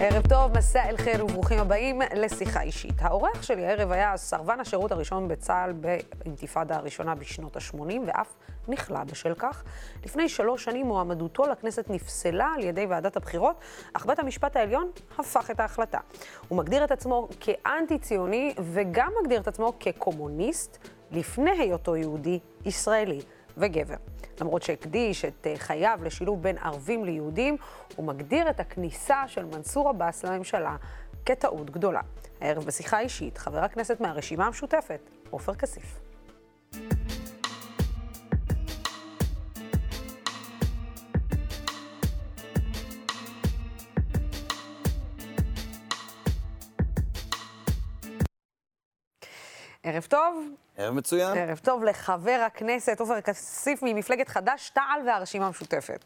ערב טוב, מסע אל חיר וברוכים הבאים לשיחה אישית. האורח שלי הערב היה סרבן השירות הראשון בצה"ל באינתיפאדה הראשונה בשנות ה-80, ואף נכלא בשל כך. לפני שלוש שנים מועמדותו לכנסת נפסלה על ידי ועדת הבחירות, אך בית המשפט העליון הפך את ההחלטה. הוא מגדיר את עצמו כאנטי-ציוני וגם מגדיר את עצמו כקומוניסט לפני היותו יהודי ישראלי וגבר. למרות שהקדיש את אה, חייו לשילוב בין ערבים ליהודים, הוא מגדיר את הכניסה של מנסור עבאס לממשלה כטעות גדולה. הערב בשיחה אישית, חבר הכנסת מהרשימה המשותפת, עופר כסיף. ערב טוב. ערב מצוין. ערב טוב לחבר הכנסת עופר כסיף ממפלגת חד"ש-תע"ל והרשימה המשותפת.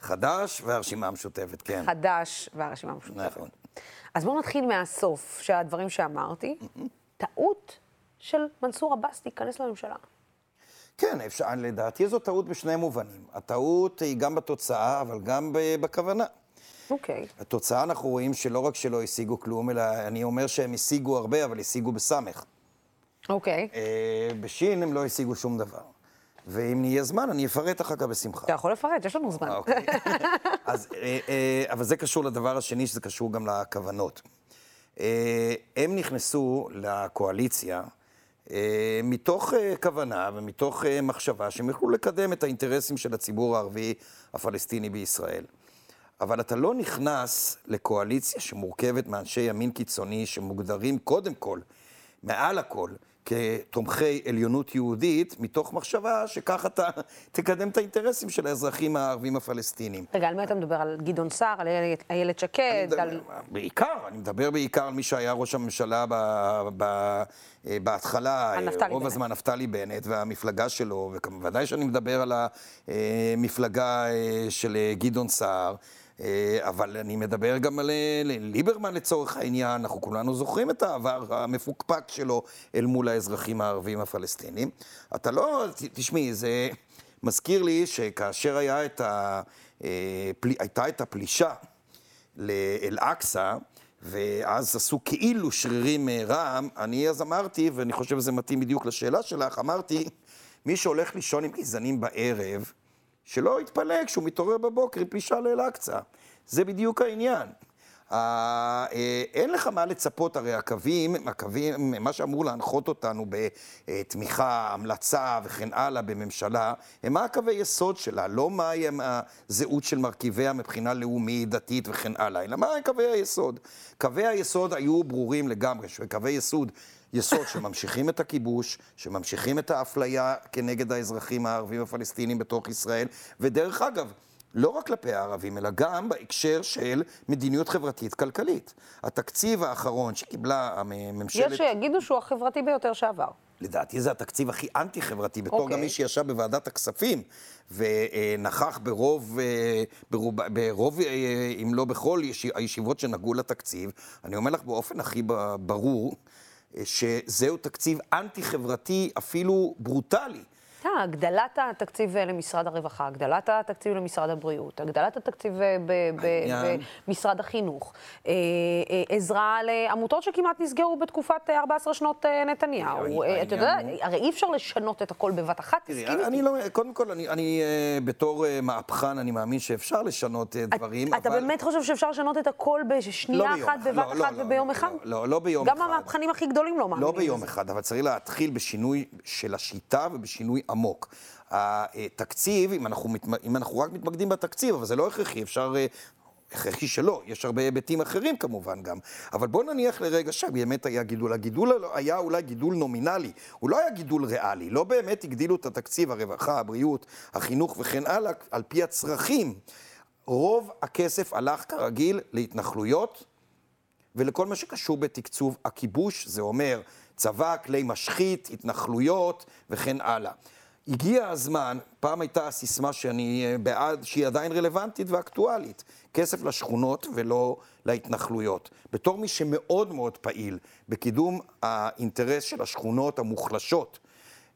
חד"ש והרשימה המשותפת, כן. חד"ש והרשימה המשותפת. נכון. אז בואו נתחיל מהסוף של הדברים שאמרתי. טעות של מנסור עבאס להיכנס לממשלה. כן, אפשר, לדעתי זו טעות בשני מובנים. הטעות היא גם בתוצאה, אבל גם בכוונה. אוקיי. Okay. התוצאה אנחנו רואים שלא רק שלא השיגו כלום, אלא אני אומר שהם השיגו הרבה, אבל השיגו בסמך. אוקיי. Okay. אה, בשין הם לא השיגו שום דבר. ואם נהיה זמן, אני אפרט אחר כך בשמחה. אתה יכול לפרט, יש לנו זמן. אוקיי. אז, אה, אה, אבל זה קשור לדבר השני, שזה קשור גם לכוונות. הם נכנסו לקואליציה מתוך כוונה ומתוך מחשבה שהם יוכלו לקדם את האינטרסים של הציבור הערבי הפלסטיני בישראל. אבל אתה לא נכנס לקואליציה שמורכבת מאנשי ימין קיצוני שמוגדרים קודם כל, מעל הכל, כתומכי עליונות יהודית, מתוך מחשבה שככה אתה תקדם את האינטרסים של האזרחים הערבים הפלסטינים. רגע, על מי אתה מדבר? על גדעון סער, על איילת שקד? מדבר, על... בעיקר, אני מדבר בעיקר על מי שהיה ראש הממשלה ב, ב, אה, בהתחלה, על רוב בנט. הזמן נפתלי בנט והמפלגה שלו, ובוודאי שאני מדבר על המפלגה אה, של גדעון סער. אה, אבל אני מדבר גם על אה, ליברמן לצורך העניין, אנחנו כולנו זוכרים את העבר המפוקפק שלו אל מול האזרחים הערבים הפלסטינים. אתה לא, תשמעי, זה מזכיר לי שכאשר היה את ה, אה, הייתה את הפלישה לאל-אקצא, ואז עשו כאילו שרירים רע"מ, אני אז אמרתי, ואני חושב שזה מתאים בדיוק לשאלה שלך, אמרתי, מי שהולך לישון עם גזענים בערב, שלא יתפלא כשהוא מתעורר בבוקר עם פלישה לאל-אקצא. זה בדיוק העניין. אה, אין לך מה לצפות, הרי הקווים, הקווים, מה שאמור להנחות אותנו בתמיכה, המלצה וכן הלאה בממשלה, הם מה הקווי יסוד שלה, לא מהי הזהות של מרכיביה מבחינה לאומית, דתית וכן הלאה, אלא מה קווי היסוד. קווי היסוד היו ברורים לגמרי, שקווי יסוד יסוד שממשיכים את הכיבוש, שממשיכים את האפליה כנגד האזרחים הערבים הפלסטינים בתוך ישראל, ודרך אגב, לא רק כלפי הערבים, אלא גם בהקשר של מדיניות חברתית-כלכלית. התקציב האחרון שקיבלה הממשלת... יש שיגידו שהוא החברתי ביותר שעבר. לדעתי זה התקציב הכי אנטי-חברתי, בתור okay. גם אוקיי. מי שישב בוועדת הכספים ונכח ברוב, אה, ברוב, ברוב, אה, אם לא בכל הישיבות שנגעו לתקציב, אני אומר לך באופן הכי ברור, שזהו תקציב אנטי-חברתי אפילו ברוטלי. הייתה הגדלת התקציב למשרד הרווחה, הגדלת התקציב למשרד הבריאות, הגדלת התקציב במשרד החינוך, אה, אה, עזרה לעמותות שכמעט נסגרו בתקופת 14 שנות אה, נתניהו. אתה יודע, הרי אי אפשר לשנות את הכל בבת אחת, תסכים איתי. לא, קודם כל, אני בתור מהפכן, אני מאמין שאפשר לשנות דברים. אתה באמת חושב שאפשר לשנות את הכל בשנייה לא אחת, בבת לא, אחת וביום אחד? לא, לא ביום אחד. גם המהפכנים הכי גדולים לא מאמינים. לא ביום אחד, אבל צריך להתחיל בשינוי של השיטה ובשינוי עמוק. התקציב, אם אנחנו, אם אנחנו רק מתמקדים בתקציב, אבל זה לא הכרחי, אפשר... אה, הכרחי שלא, יש הרבה היבטים אחרים כמובן גם. אבל בואו נניח לרגע שבאמת היה גידול. הגידול היה אולי גידול נומינלי, הוא לא היה גידול ריאלי. לא באמת הגדילו את התקציב, הרווחה, הבריאות, החינוך וכן הלאה, על פי הצרכים. רוב הכסף הלך כרגיל להתנחלויות ולכל מה שקשור בתקצוב הכיבוש, זה אומר צבא, כלי משחית, התנחלויות וכן הלאה. הגיע הזמן, פעם הייתה סיסמה שאני אה, בעד, שהיא עדיין רלוונטית ואקטואלית, כסף לשכונות ולא להתנחלויות. בתור מי שמאוד מאוד פעיל בקידום האינטרס של השכונות המוחלשות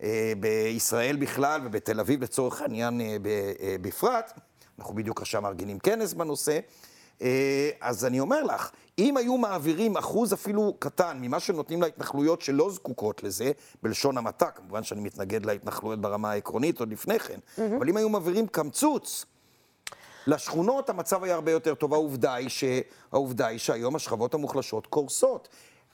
אה, בישראל בכלל ובתל אביב לצורך העניין אה, בפרט, אנחנו בדיוק עכשיו מארגנים כנס בנושא, אז אני אומר לך, אם היו מעבירים אחוז אפילו קטן ממה שנותנים להתנחלויות שלא זקוקות לזה, בלשון המעטה, כמובן שאני מתנגד להתנחלויות ברמה העקרונית עוד לפני כן, mm-hmm. אבל אם היו מעבירים קמצוץ לשכונות, המצב היה הרבה יותר טוב. העובדה היא, ש... העובדה היא שהיום השכבות המוחלשות קורסות.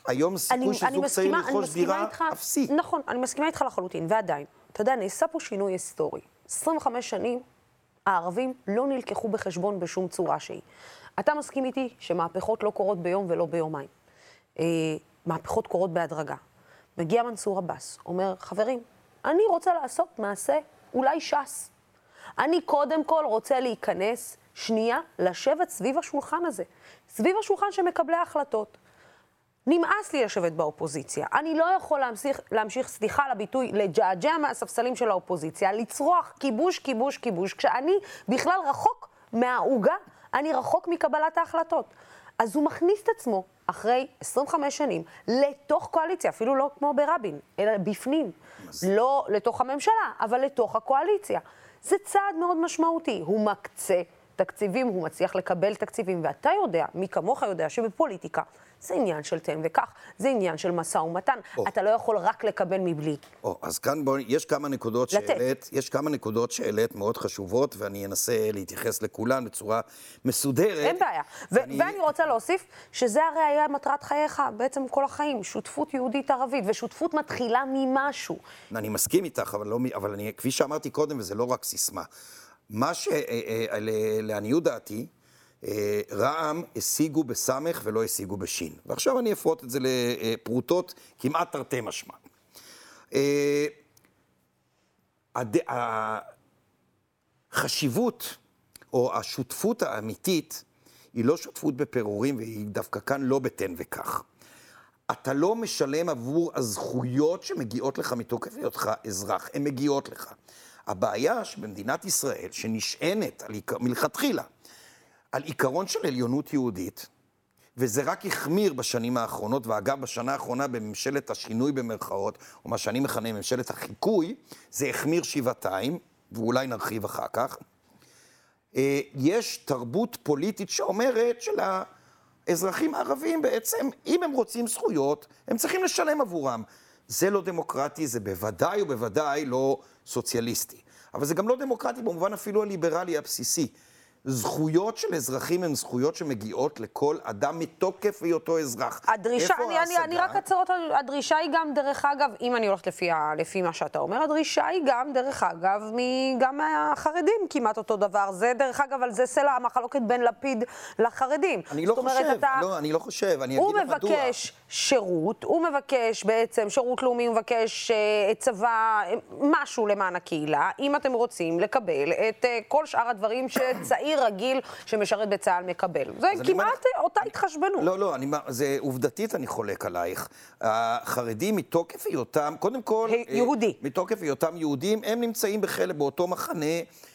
היום סיכוי של זוג צעיר לרכוש דירה אפסי. נכון, אני מסכימה איתך לחלוטין, ועדיין, אתה יודע, נעשה פה שינוי היסטורי. 25 שנים הערבים לא נלקחו בחשבון בשום צורה שהיא. אתה מסכים איתי שמהפכות לא קורות ביום ולא ביומיים. אה, מהפכות קורות בהדרגה. מגיע מנסור עבאס, אומר, חברים, אני רוצה לעשות מעשה אולי ש"ס. אני קודם כל רוצה להיכנס שנייה, לשבת סביב השולחן הזה. סביב השולחן של מקבלי ההחלטות. נמאס לי לשבת באופוזיציה. אני לא יכול להמשיך, להמשיך סליחה על הביטוי, לג'עג'ע מהספסלים של האופוזיציה, לצרוח כיבוש, כיבוש, כיבוש, כשאני בכלל רחוק מהעוגה, אני רחוק מקבלת ההחלטות. אז הוא מכניס את עצמו, אחרי 25 שנים, לתוך קואליציה, אפילו לא כמו ברבין, אלא בפנים. לא לתוך הממשלה, אבל לתוך הקואליציה. זה צעד מאוד משמעותי. הוא מקצה תקציבים, הוא מצליח לקבל תקציבים, ואתה יודע, מי כמוך יודע, שבפוליטיקה זה עניין של תן וקח, זה עניין של משא ומתן. או. אתה לא יכול רק לקבל מבלי. או, אז כאן בואי, יש כמה נקודות שהעלית, יש כמה נקודות שהעלית מאוד חשובות, ואני אנסה להתייחס לכולן בצורה מסודרת. אין בעיה. ואני... ואני רוצה להוסיף שזה הרי היה מטרת חייך, בעצם כל החיים, שותפות יהודית-ערבית, ושותפות מתחילה ממשהו. אני מסכים איתך, אבל, לא, אבל אני, כפי שאמרתי קודם, וזה לא רק סיסמה. מה שלעניות אה, אה, דעתי, אה, רע"מ השיגו בסמך ולא השיגו בשין. ועכשיו אני אפרוט את זה לפרוטות כמעט תרתי משמע. החשיבות או השותפות האמיתית היא לא שותפות בפירורים והיא דווקא כאן לא בתן וקח. אתה לא משלם עבור הזכויות שמגיעות לך מתוקף היותך אזרח, הן מגיעות לך. הבעיה שבמדינת ישראל, שנשענת על עיקר, מלכתחילה על עיקרון של עליונות יהודית, וזה רק החמיר בשנים האחרונות, ואגב, בשנה האחרונה בממשלת השינוי במרכאות, או מה שאני מכנה ממשלת החיקוי, זה החמיר שבעתיים, ואולי נרחיב אחר כך. אה, יש תרבות פוליטית שאומרת שלאזרחים הערבים בעצם, אם הם רוצים זכויות, הם צריכים לשלם עבורם. זה לא דמוקרטי, זה בוודאי ובוודאי לא סוציאליסטי. אבל זה גם לא דמוקרטי במובן אפילו הליברלי הבסיסי. זכויות של אזרחים הן זכויות שמגיעות לכל אדם מתוקף היותו אזרח. הדרישה, אני, אני, אני רק אעצור אותה, הדרישה היא גם, דרך אגב, אם אני הולכת לפי, לפי מה שאתה אומר, הדרישה היא גם, דרך אגב, גם מהחרדים כמעט אותו דבר. זה, דרך אגב, על זה סלע המחלוקת בין לפיד לחרדים. אני לא אומרת, חושב, אתה, לא, אני לא חושב, אני אגיד לך מדוע. הוא מבקש שירות, הוא מבקש בעצם שירות לאומי, הוא מבקש uh, צבא, משהו למען הקהילה. אם אתם רוצים לקבל את uh, כל שאר הדברים שצעיר... צעיר רגיל שמשרת בצה"ל מקבל. זה כמעט אומר... אותה התחשבנות. לא, לא, אני, זה עובדתית אני חולק עלייך. החרדים מתוקף היותם, קודם כל... אה, יהודי. מתוקף היותם יהודים, הם נמצאים בחלק, באותו מחנה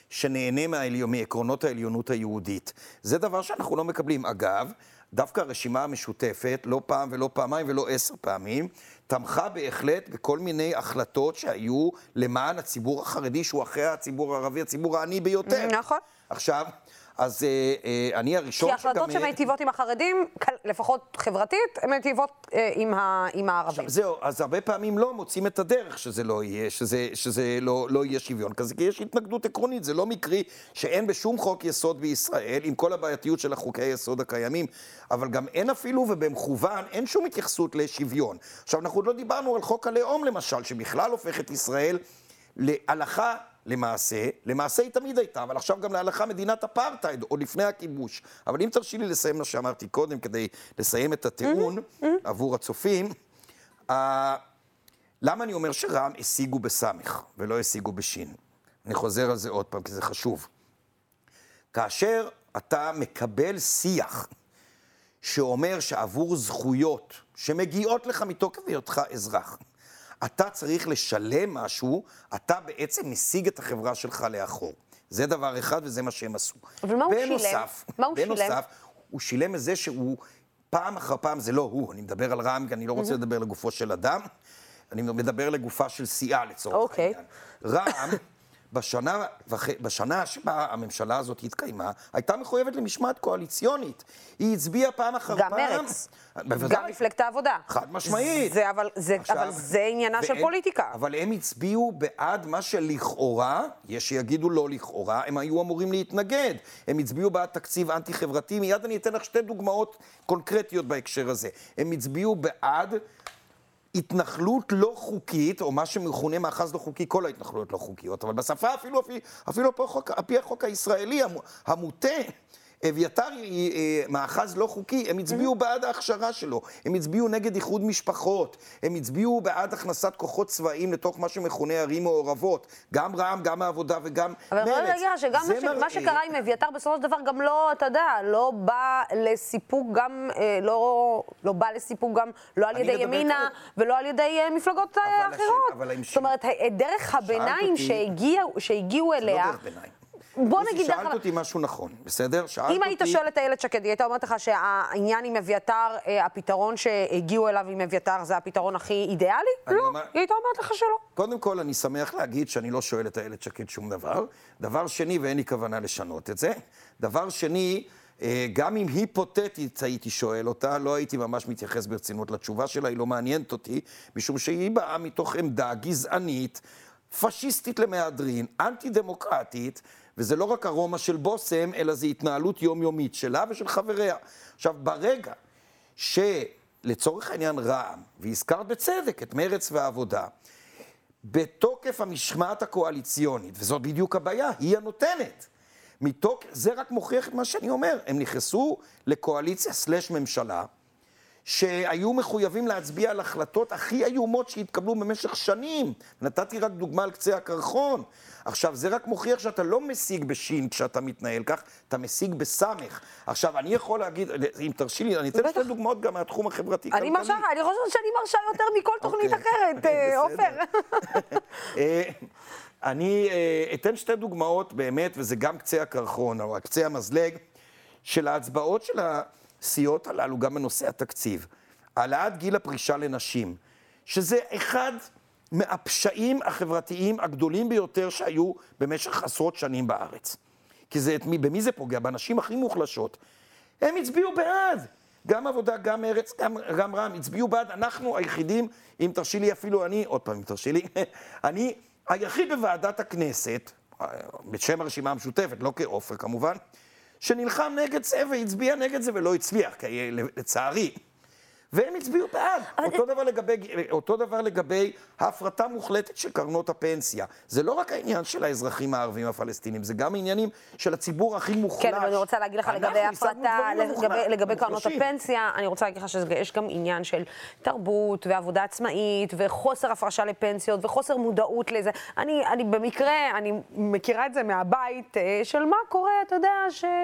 שנהנה מהעליון, מעקרונות העליונות היהודית. זה דבר שאנחנו לא מקבלים. אגב, דווקא הרשימה המשותפת, לא פעם ולא פעמיים ולא עשר פעמים, תמכה בהחלט בכל מיני החלטות שהיו למען הציבור החרדי, שהוא אחרי הציבור הערבי, הציבור העני ביותר. נכון. עכשיו, אז אה, אה, אני הראשון שגם... כי החלטות אה, שמיטיבות עם החרדים, לפחות חברתית, הן מיטיבות אה, עם, ה, עם הערבים. עכשיו, זהו, אז הרבה פעמים לא מוצאים את הדרך שזה לא יהיה, שזה, שזה לא, לא יהיה שוויון כזה, כי יש התנגדות עקרונית. זה לא מקרי שאין בשום חוק יסוד בישראל, עם כל הבעייתיות של החוקי היסוד הקיימים, אבל גם אין אפילו, ובמכוון, אין שום התייחסות לשוויון. עכשיו, אנחנו עוד לא דיברנו על חוק הלאום, למשל, שבכלל הופך את ישראל להלכה למעשה, למעשה היא תמיד הייתה, אבל עכשיו גם להלכה מדינת אפרטהייד, עוד לפני הכיבוש. אבל אם תרשי לי לסיים מה שאמרתי קודם, כדי לסיים את הטיעון. עבור הצופים, uh, למה אני אומר שרע"מ השיגו בסמך ולא השיגו בשין? אני חוזר על זה עוד פעם, כי זה חשוב. כאשר אתה מקבל שיח שאומר שעבור זכויות שמגיעות לך מתוקף היותך אזרח, אתה צריך לשלם משהו, אתה בעצם משיג את החברה שלך לאחור. זה דבר אחד וזה מה שהם עשו. אבל מה הוא בנוסף, שילם? מה הוא בנוסף, שילם? הוא שילם את זה שהוא, פעם אחר פעם, זה לא הוא, אני מדבר על רע"מ, אני לא רוצה. לדבר לגופו של אדם, אני מדבר לגופה של סיעה לצורך okay. אוקיי. העניין. רע"מ בשנה, בשנה שבה הממשלה הזאת התקיימה, הייתה מחויבת למשמעת קואליציונית. היא הצביעה פעם אחר גם פעם. גם מרץ. בוודאי. גם מפלגת העבודה. חד משמעית. זה, אבל, זה, עכשיו, אבל זה עניינה והם, של פוליטיקה. אבל הם הצביעו בעד מה שלכאורה, יש שיגידו לא לכאורה, הם היו אמורים להתנגד. הם הצביעו בעד תקציב אנטי-חברתי. מיד אני אתן לך שתי דוגמאות קונקרטיות בהקשר הזה. הם הצביעו בעד... התנחלות לא חוקית, או מה שמכונה מאחז לא חוקי, כל ההתנחלויות לא חוקיות, אבל בשפה אפילו, אפילו, אפילו על פי החוק הישראלי המוטה, אביתר היא אה, מאחז לא חוקי, הם הצביעו mm-hmm. בעד ההכשרה שלו, הם הצביעו נגד איחוד משפחות, הם הצביעו בעד הכנסת כוחות צבאיים לתוך מה שמכונה ערים מעורבות, גם רע"מ, גם העבודה וגם אבל מרץ. אבל אני להגיד שגם מה, ש... מראה... מה שקרה עם אביתר בסופו של דבר גם לא, אתה יודע, לא בא לסיפוק גם, אה, לא, לא בא לסיפוק גם, לא על ידי ימינה כזה... ולא על ידי אה, מפלגות אחרות. זאת אומרת, דרך הביניים. שהגיעו, שהגיעו אליה... זה לא דרך ביניים. בוא נגיד... שאלת אותי משהו נכון, בסדר? שאלת אותי... אם היית שואל את איילת שקד, היא הייתה אומרת לך שהעניין עם אביתר, אה, הפתרון שהגיעו אליו עם אביתר זה הפתרון הכי אידיאלי? לא, אומר... היא הייתה אומרת לך שלא. קודם כל, אני שמח להגיד שאני לא שואל את איילת שקד שום דבר. דבר שני, ואין לי כוונה לשנות את זה, דבר שני, אה, גם אם היפותטית הייתי שואל אותה, לא הייתי ממש מתייחס ברצינות לתשובה שלה, היא לא מעניינת אותי, משום שהיא באה מתוך עמדה גזענית, פשיסטית למהדרין, אנטי-דמוקרטית, וזה לא רק ארומה של בושם, אלא זו התנהלות יומיומית שלה ושל חבריה. עכשיו, ברגע שלצורך העניין רע"מ, והזכרת בצדק את מרץ והעבודה, בתוקף המשמעת הקואליציונית, וזאת בדיוק הבעיה, היא הנותנת. מתוק... זה רק מוכיח את מה שאני אומר. הם נכנסו לקואליציה סלש ממשלה, שהיו מחויבים להצביע על החלטות הכי איומות שהתקבלו במשך שנים. נתתי רק דוגמה על קצה הקרחון. עכשיו, זה רק מוכיח שאתה לא משיג בשין כשאתה מתנהל כך, אתה משיג בסמך. עכשיו, אני יכול להגיד, אם תרשי לי, אני אתן שתי דוגמאות גם מהתחום החברתי. אני מרשה, אני חושבת שאני מרשה יותר מכל תוכנית אוקיי. אחרת, אה, עופר. אה, אני אה, אתן שתי דוגמאות באמת, וזה גם קצה הקרחון, או קצה המזלג, של ההצבעות של הסיעות הללו, גם בנושא התקציב. העלאת גיל הפרישה לנשים, שזה אחד מהפשעים החברתיים הגדולים ביותר שהיו במשך עשרות שנים בארץ. כי זה, במי זה פוגע? בנשים הכי מוחלשות. הם הצביעו בעד. גם עבודה, גם מרץ, גם, גם רע"מ, הצביעו בעד. אנחנו היחידים, אם תרשי לי אפילו אני, עוד פעם, אם תרשי לי, אני היחיד בוועדת הכנסת, בשם הרשימה המשותפת, לא כעופר כמובן, שנלחם נגד זה והצביע נגד זה ולא הצליח, לצערי. והם הצביעו בעד. אותו, דבר לגבי, אותו דבר לגבי ההפרטה מוחלטת של קרנות הפנסיה. זה לא רק העניין של האזרחים הערבים הפלסטינים, זה גם עניינים של הציבור הכי מוחלש. כן, אבל אני רוצה להגיד לך לגבי ההפרטה, לגבי, לגבי קרנות הפנסיה, אני רוצה להגיד לך שיש גם עניין של תרבות ועבודה עצמאית וחוסר הפרשה לפנסיות וחוסר מודעות לזה. אני, אני במקרה, אני מכירה את זה מהבית, אה, של מה קורה, אתה יודע,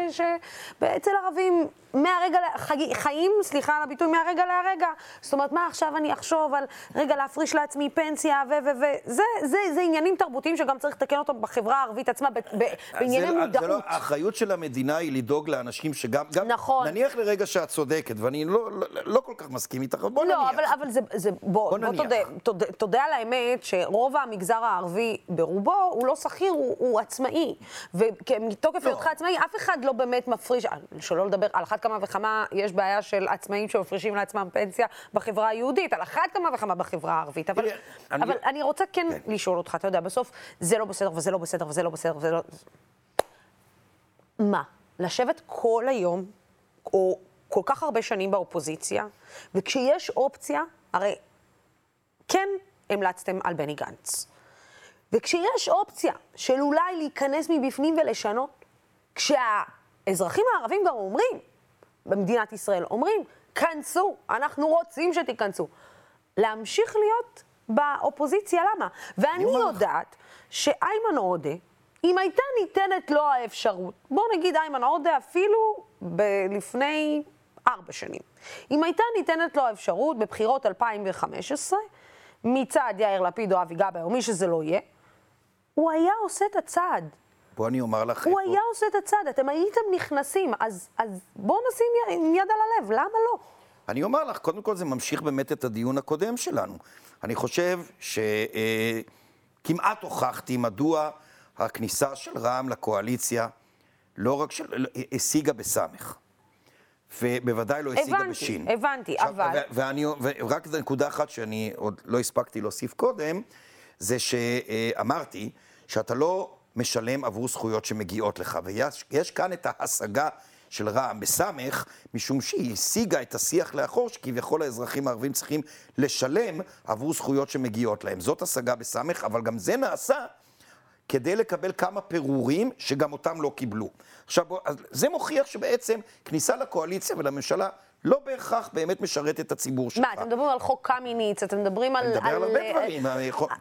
שאצל ערבים מהרגע, חי, חיים, סליחה על הביטוי, מהרגע להרגע. זאת אומרת, מה עכשיו אני אחשוב על רגע להפריש לעצמי פנסיה ו... ו... ו... זה, זה, זה עניינים תרבותיים שגם צריך לתקן אותם בחברה הערבית עצמה, ב, ב, בענייני זה, מודעות. זה לא, האחריות של המדינה היא לדאוג לאנשים שגם... גם, נכון. נניח לרגע שאת צודקת, ואני לא, לא, לא כל כך מסכים איתך, בוא לא, נניח. לא, אבל, אבל זה... זה בוא, בוא, בוא תודה, תודה, תודה על האמת שרוב המגזר הערבי ברובו הוא לא שכיר, הוא, הוא עצמאי. ומתוקף לא. היותך עצמאי, אף אחד לא באמת מפריש, שלא לדבר על אחת כמה וכמה יש בעיה של עצמאים שמפרישים לעצמם פנסיה בחברה היהודית, על אחת כמה וכמה בחברה הערבית. אבל, אני... אבל אני רוצה כן, כן לשאול אותך, אתה יודע, בסוף זה לא בסדר וזה לא בסדר וזה לא בסדר וזה לא... מה? לשבת כל היום, או כל כך הרבה שנים באופוזיציה, וכשיש אופציה, הרי כן המלצתם על בני גנץ. וכשיש אופציה של אולי להיכנס מבפנים ולשנות, כשה... אזרחים הערבים גם אומרים, במדינת ישראל, אומרים, כנסו, אנחנו רוצים שתיכנסו. להמשיך להיות באופוזיציה, למה? ואני יודעת שאיימן עודה, אם הייתה ניתנת לו האפשרות, בוא נגיד איימן עודה אפילו ב- לפני ארבע שנים, אם הייתה ניתנת לו האפשרות בבחירות 2015, מצד יאיר לפיד או אבי גבאי או מי שזה לא יהיה, הוא היה עושה את הצעד. בוא אני אומר לך... הוא היה עושה את הצעד, אתם הייתם נכנסים, אז, אז בואו נשים יד על הלב, למה לא? אני אומר לך, קודם כל זה ממשיך באמת את הדיון הקודם שלנו. אני חושב שכמעט אה, הוכחתי מדוע הכניסה של רע"מ לקואליציה לא רק של... השיגה בסמך. ובוודאי לא השיגה בשין. הבנתי, הבנתי, אבל... ואני, ורק נקודה אחת שאני עוד לא הספקתי להוסיף קודם, זה שאמרתי שאתה לא משלם עבור זכויות שמגיעות לך, ויש כאן את ההשגה של רע"מ בסמך, משום שהיא השיגה את השיח לאחור, שכביכול האזרחים הערבים צריכים לשלם עבור זכויות שמגיעות להם. זאת השגה בסמך, אבל גם זה נעשה כדי לקבל כמה פירורים שגם אותם לא קיבלו. עכשיו, זה מוכיח שבעצם כניסה לקואליציה ולממשלה לא בהכרח באמת משרת את הציבור שלך. מה, אתם מדברים על חוק קמיניץ, אתם מדברים על... אני מדבר על הרבה דברים.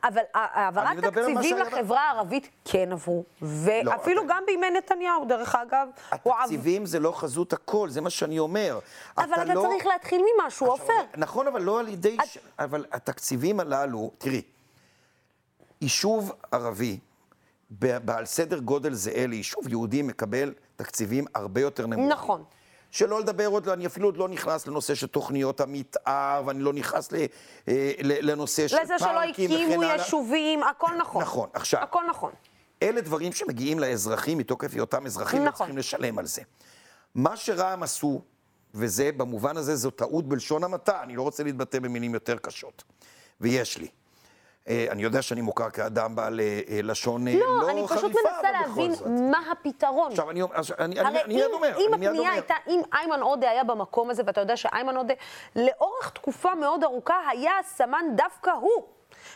אבל העברת תקציבים לחברה הערבית כן עברו, ואפילו גם בימי נתניהו, דרך אגב. התקציבים זה לא חזות הכל, זה מה שאני אומר. אבל אתה לא- צריך להתחיל ממשהו, עופר. נכון, אבל לא על ידי... אבל התקציבים הללו, תראי, יישוב ערבי, בעל סדר גודל זהה ליישוב יהודי מקבל תקציבים הרבה יותר נמוכים. נכון. שלא לדבר עוד, אני אפילו עוד לא נכנס לנושא של תוכניות המתאר, ואני לא נכנס ל, אה, לנושא של פארקים וכן הלאה. לזה שלא הקימו יישובים, הכל נכון. נכון, עכשיו. הכל נכון. אלה דברים שמגיעים לאזרחים מתוקף היותם אזרחים, נכון. וצריכים לשלם על זה. מה שרע"מ עשו, וזה, במובן הזה, זו טעות בלשון המעטה, אני לא רוצה להתבטא במילים יותר קשות, ויש לי. אה, אני יודע שאני מוכר כאדם בעל אה, אה, לשון לא, חריפה, אבל בכל זאת. לא, אני פשוט מנסה להבין מה הפתרון. עכשיו, אני מיד אומר, אם הפנייה הייתה, אם איימן עודה היה במקום הזה, ואתה יודע שאיימן עודה לאורך תקופה מאוד ארוכה היה סמן דווקא הוא.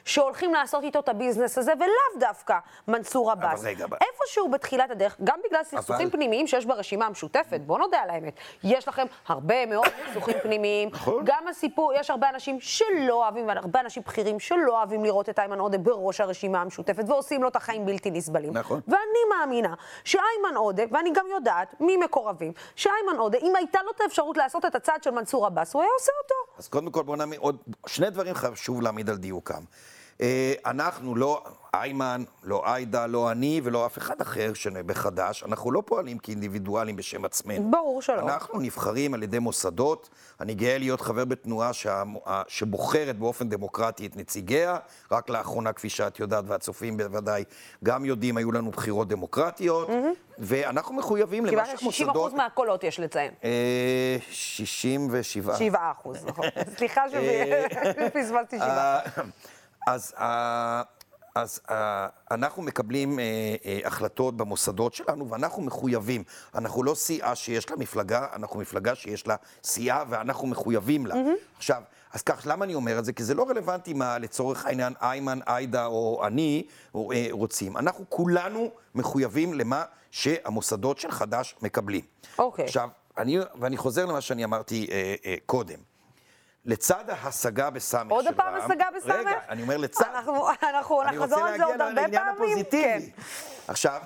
שהולכים לעשות איתו את הביזנס הזה, ולאו דווקא מנסור עבאס. אבל רגע. איפשהו בתחילת הדרך, גם בגלל סכסוכים אבל... פנימיים שיש ברשימה המשותפת, בוא נודה על האמת, יש לכם הרבה מאוד סכסוכים פנימיים. נכון. גם הסיפור, יש הרבה אנשים שלא אוהבים, הרבה אנשים בכירים שלא אוהבים לראות את איימן עודה בראש הרשימה המשותפת, ועושים לו את החיים בלתי נסבלים. נכון. ואני מאמינה שאיימן עודה, ואני גם יודעת ממקורבים, שאיימן עודה, אם הייתה לו את האפשרות לעשות את הצעד של מנסור עבאס, הוא היה עושה אותו. אז קודם כל בואו נעמיד עוד שני דברים חשוב להעמיד על דיוקם. אה, אנחנו לא, איימן, לא עאידה, לא אני ולא אף אחד אחר בחד"ש, אנחנו לא פועלים כאינדיבידואלים בשם עצמנו. ברור שלא. אנחנו נבחרים על ידי מוסדות. אני גאה להיות חבר בתנועה שה, שבוחרת באופן דמוקרטי את נציגיה. רק לאחרונה, כפי שאת יודעת, והצופים בוודאי גם יודעים, היו לנו בחירות דמוקרטיות, mm-hmm. ואנחנו מחויבים למה שהמוסדות... 60 אחוז מהקולות יש לציין. 67. אה, 7 אחוז, נכון. סליחה שפספסתי 7. אז, אה, אז אה, אנחנו מקבלים אה, החלטות במוסדות שלנו, ואנחנו מחויבים. אנחנו לא סיעה שיש לה מפלגה, אנחנו מפלגה שיש לה סיעה, ואנחנו מחויבים לה. Mm-hmm. עכשיו, אז כך, למה אני אומר את זה? כי זה לא רלוונטי מה לצורך העניין איימן, עאידה או אני או, אה, רוצים. אנחנו כולנו מחויבים למה שהמוסדות של חד"ש מקבלים. אוקיי. Okay. עכשיו, אני, ואני חוזר למה שאני אמרתי אה, אה, קודם. לצד ההשגה בסמך עוד פעם השגה בסמך? רגע, אני אומר לצד. אנחנו, אנחנו נחזור על זה עוד הרבה פעמים. אני רוצה להגיע לעניין הפוזיטיבי. כן. עכשיו,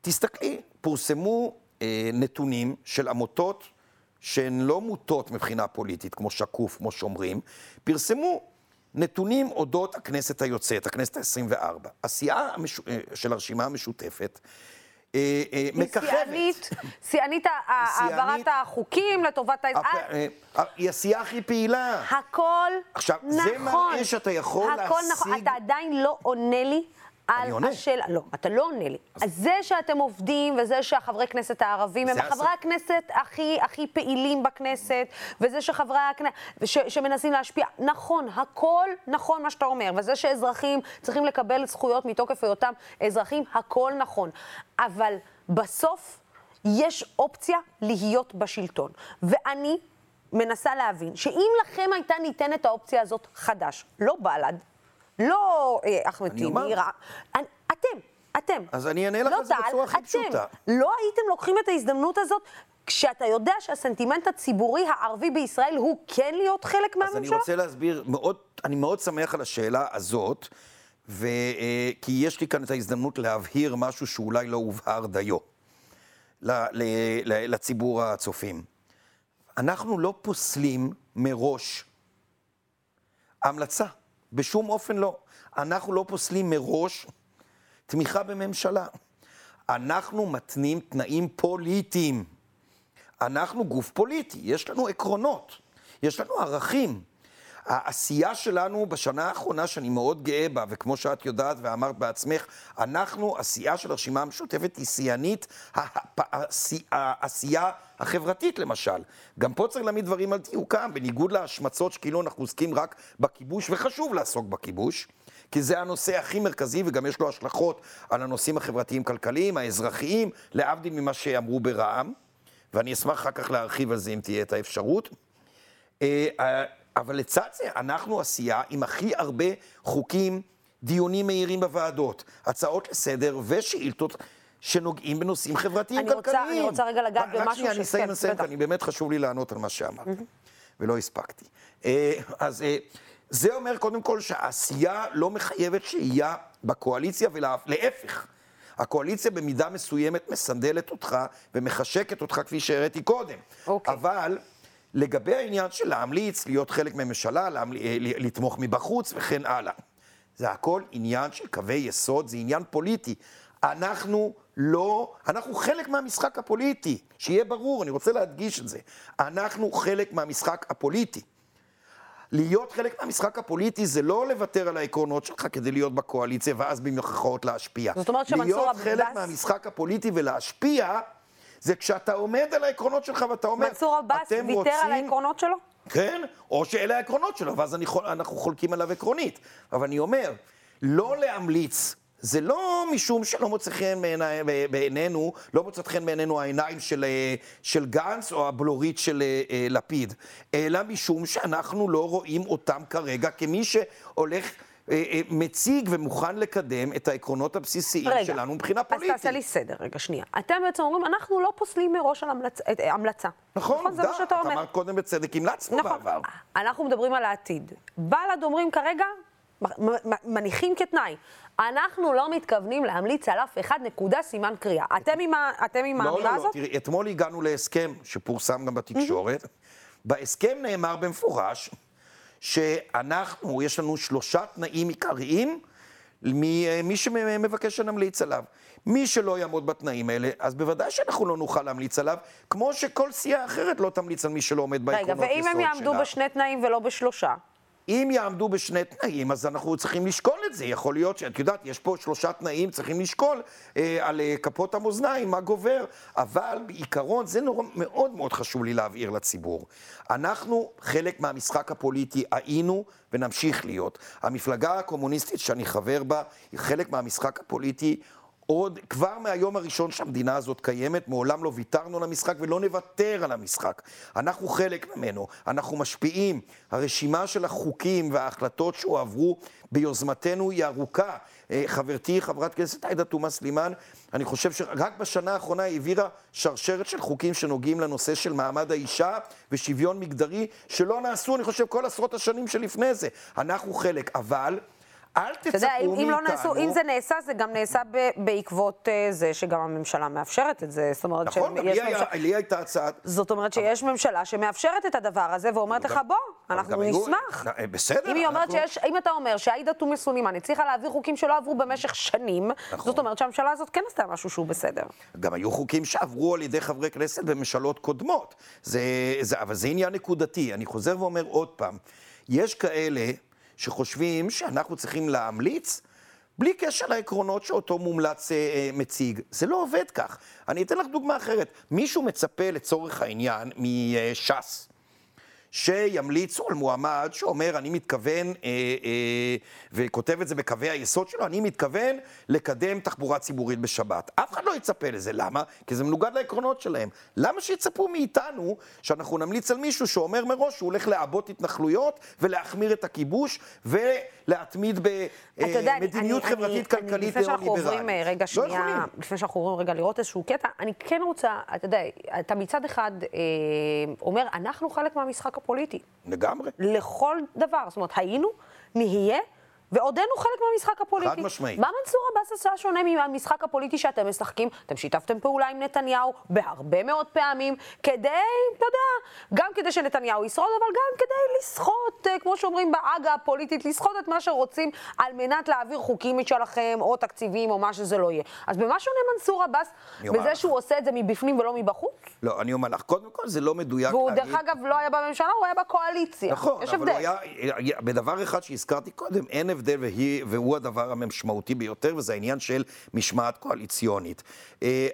תסתכלי, פורסמו אה, נתונים של עמותות שהן לא מוטות מבחינה פוליטית, כמו שקוף, כמו שאומרים, פרסמו נתונים אודות הכנסת היוצאת, הכנסת ה-24. הסיעה המש... אה, של הרשימה המשותפת מככבת. שיאנית, שיאנית העברת החוקים לטובת האזרח. אה, היא הסיעה הכי פעילה. הכל נכון. עכשיו, זה מראה שאתה יכול להשיג... הכל נכון, אתה עדיין לא עונה לי על השאלה, לא, אתה לא עונה לי. אז זה שאתם עובדים, וזה שהחברי כנסת הערבים הם חברי הכנסת הכי, הכי פעילים בכנסת, וזה שחברי הכנסת, ש, שמנסים להשפיע, נכון, הכל נכון מה שאתה אומר, וזה שאזרחים צריכים לקבל זכויות מתוקף היותם אזרחים, הכל נכון. אבל בסוף יש אופציה להיות בשלטון. ואני מנסה להבין שאם לכם הייתה ניתנת האופציה הזאת חדש, לא בל"ד, לא אה, אחמד טיבי, אתם, אתם. אז אני אענה לך לא על זה בצורה הכי פשוטה. לא הייתם לוקחים את ההזדמנות הזאת כשאתה יודע שהסנטימנט הציבורי הערבי בישראל הוא כן להיות חלק מהממשלה? אז אני רוצה להסביר, מאוד, אני מאוד שמח על השאלה הזאת, ו, אה, כי יש לי כאן את ההזדמנות להבהיר משהו שאולי לא הובהר דיו לציבור הצופים. אנחנו לא פוסלים מראש המלצה. בשום אופן לא. אנחנו לא פוסלים מראש תמיכה בממשלה. אנחנו מתנים תנאים פוליטיים. אנחנו גוף פוליטי, יש לנו עקרונות, יש לנו ערכים. העשייה שלנו בשנה האחרונה, שאני מאוד גאה בה, וכמו שאת יודעת ואמרת בעצמך, אנחנו, הסיעה של הרשימה המשותפת היא שיאנית העשייה החברתית למשל. גם פה צריך להעמיד דברים על דיוקם, בניגוד להשמצות שכאילו אנחנו עוסקים רק בכיבוש, וחשוב לעסוק בכיבוש. כי זה הנושא הכי מרכזי, וגם יש לו השלכות על הנושאים החברתיים-כלכליים, האזרחיים, להבדיל ממה שאמרו ברע"מ, ואני אשמח אחר כך להרחיב על זה אם תהיה את האפשרות. אה, אה, אבל לצד זה, אנחנו הסיעה עם הכי הרבה חוקים, דיונים מהירים בוועדות, הצעות לסדר ושאילתות. שנוגעים בנושאים חברתיים כלכליים. אני רוצה רגע לגעת במשהו ש... רק שנייה, אני אסיים, אסיים, כי אני באמת חשוב לי לענות על מה שאמרת, ולא הספקתי. אה, אז זה אומר קודם כל שהעשייה לא מחייבת שהייה בקואליציה, ולהפך. הקואליציה במידה מסוימת מסנדלת אותך ומחשקת אותך, כפי שהראיתי קודם. אוקיי. אבל לגבי העניין של להמליץ, להיות חלק מהממשלה, להמל... אה, לתמוך מבחוץ וכן הלאה. זה הכל עניין של קווי יסוד, זה עניין פוליטי. אנחנו לא, אנחנו חלק מהמשחק הפוליטי, שיהיה ברור, אני רוצה להדגיש את זה. אנחנו חלק מהמשחק הפוליטי. להיות חלק מהמשחק הפוליטי זה לא לוותר על העקרונות שלך כדי להיות בקואליציה ואז במרכאות להשפיע. זאת אומרת שמנסור עבאס... להיות חלק מהמשחק הפוליטי ולהשפיע, זה כשאתה עומד על העקרונות שלך ואתה אומר, מנסור עבאס ויתר רוצים... על העקרונות שלו? כן, או שאלה העקרונות שלו, ואז אני, אנחנו חולקים עליו עקרונית. אבל אני אומר, לא להמליץ זה לא משום שלא מוצא חן בעינינו, לא מוצאת חן בעינינו העיניים של, אה, של גנץ או הבלורית של אה, אה, לפיד, אלא משום שאנחנו לא רואים אותם כרגע כמי שהולך... מציג ומוכן לקדם את העקרונות הבסיסיים רגע, שלנו מבחינה פוליטית. אז תעשה לי סדר, רגע, שנייה. אתם בעצם אומרים, אנחנו לא פוסלים מראש על המלצ... המלצה. נכון, נכון, זה מה שאתה אומר. אמרת קודם בצדק, המלצנו נכון. בעבר. אנחנו מדברים על העתיד. בל"ד אומרים כרגע, מניחים כתנאי. אנחנו לא מתכוונים להמליץ על אף אחד, נקודה, סימן קריאה. אתם עם, אתם עם לא, האמירה לא, לא, הזאת? לא, תראי, אתמול הגענו להסכם שפורסם גם בתקשורת. בהסכם נאמר במפורש שאנחנו, יש לנו שלושה תנאים עיקריים ממי שמבקש שנמליץ עליו. מי שלא יעמוד בתנאים האלה, אז בוודאי שאנחנו לא נוכל להמליץ עליו, כמו שכל סיעה אחרת לא תמליץ על מי שלא עומד בעקרונות יסוד שלה. רגע, ואם הם יעמדו שלה. בשני תנאים ולא בשלושה? אם יעמדו בשני תנאים, אז אנחנו צריכים לשקול את זה. יכול להיות שאת יודעת, יש פה שלושה תנאים, צריכים לשקול אה, על אה, כפות המאזניים, מה גובר. אבל בעיקרון, זה נורא, מאוד מאוד חשוב לי להבהיר לציבור. אנחנו חלק מהמשחק הפוליטי היינו ונמשיך להיות. המפלגה הקומוניסטית שאני חבר בה, היא חלק מהמשחק הפוליטי. עוד כבר מהיום הראשון שהמדינה הזאת קיימת, מעולם לא ויתרנו על המשחק ולא נוותר על המשחק. אנחנו חלק ממנו, אנחנו משפיעים. הרשימה של החוקים וההחלטות שהועברו ביוזמתנו היא ארוכה. אה, חברתי, חברת הכנסת עאידה תומא סלימאן, אני חושב שרק בשנה האחרונה העבירה שרשרת של חוקים שנוגעים לנושא של מעמד האישה ושוויון מגדרי, שלא נעשו, אני חושב, כל עשרות השנים שלפני זה. אנחנו חלק, אבל... אל תצפו מאיתנו... אתה יודע, אם, לא נעשו, אם זה נעשה, זה גם נעשה ב, בעקבות uh, זה שגם הממשלה מאפשרת את זה. זאת אומרת, נכון, גם לי, ממשל... היה, לי הייתה הצעה... זאת אומרת שיש אבל... ממשלה שמאפשרת את הדבר הזה ואומרת לך, בוא, אנחנו נשמח. היו... בסדר. אם, אנחנו... שיש, אם אתה אומר שעאידה תומא סלימאן הצליחה להעביר חוקים שלא עברו במשך שנים, נכון. זאת אומרת שהממשלה הזאת כן עשתה משהו שהוא בסדר. גם היו חוקים שעברו על ידי חברי כנסת בממשלות קודמות. זה, זה, אבל זה עניין נקודתי. אני חוזר ואומר עוד פעם, יש כאלה... שחושבים שאנחנו צריכים להמליץ בלי קשר לעקרונות שאותו מומלץ אה, אה, מציג. זה לא עובד כך. אני אתן לך דוגמה אחרת. מישהו מצפה לצורך העניין מש"ס. שימליצו על מועמד שאומר, אני מתכוון, אה, אה, וכותב את זה בקווי היסוד שלו, אני מתכוון לקדם תחבורה ציבורית בשבת. אף אחד לא יצפה לזה. למה? כי זה מנוגד לעקרונות שלהם. למה שיצפו מאיתנו שאנחנו נמליץ על מישהו שאומר מראש שהוא הולך לעבות התנחלויות ולהחמיר את הכיבוש ולהתמיד במדיניות חברתית-כלכלית ניאו-ליברלית? רגע, לא לפני שאנחנו עוברים רגע לראות איזשהו קטע, אני כן רוצה, אתה יודע, אתה מצד אחד אה, אומר, אנחנו חלק מהמשחק הפוליטי. לגמרי. לכל דבר. זאת אומרת, היינו, נהיה, ועודנו חלק מהמשחק הפוליטי. חד משמעית. מה מנסור עבאס עשה שונה מהמשחק הפוליטי שאתם משחקים? אתם שיתפתם פעולה עם נתניהו בהרבה מאוד פעמים, כדי, אתה יודע, גם כדי שנתניהו ישרוד, אבל גם כדי לסחוט, אה, כמו שאומרים בעגה הפוליטית, לסחוט את מה שרוצים על מנת להעביר חוקים משלכם, או תקציבים, או מה שזה לא יהיה. אז במה שונה מנסור עבאס, בזה לך. שהוא עושה את זה מבפנים ולא מבחוץ? לא, אני אומר לך, קודם כל זה לא מדויק והוא להגיד... דרך אגב לא היה בממשלה, הוא היה בקואליציה. נכון, אבל הבדל. הוא היה, בדבר אחד שהזכרתי קודם, אין הבדל והיא, והוא הדבר המשמעותי ביותר, וזה העניין של משמעת קואליציונית. אה,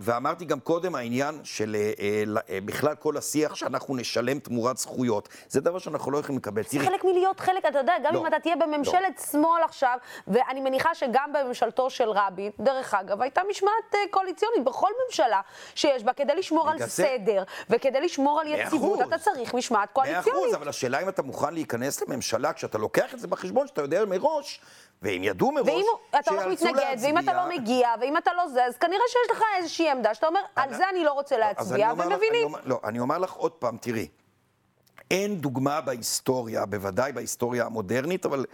ואמרתי גם קודם, העניין של אה, אה, בכלל כל השיח שאנחנו נשלם תמורת זכויות, זה דבר שאנחנו לא יכולים לקבל. זה חלק מלהיות חלק, אתה יודע, גם לא, אם אתה תהיה בממשלת שמאל עכשיו, ואני מניחה שגם בממשלתו של רבין, דרך אגב, הייתה משמעת קואליציונית בכל ממשלה שיש בה, כדי לשמור על זה- סדר וכדי לשמור על יציבות. אתה צריך משמעת מאה אחוז, קואליציונית. אבל השאלה אם אתה מוכן להיכנס לממשלה כשאתה לוקח את זה בחשבון, שאתה יודע מראש, והם ידעו מראש, ואם אתה הולך מתנגד, ואם אתה. לא מגיע, ואם אתה לא זה, אז כנראה שיש לך איזושהי עמדה שאתה אומר, על זה אני לא רוצה אז להצביע, אני לך- אני ומבינים. אומר- לא, אני אומר לך עוד פעם, תראי, אין דוגמה בהיסטוריה, בוודאי בהיסטוריה המודרנית, אבל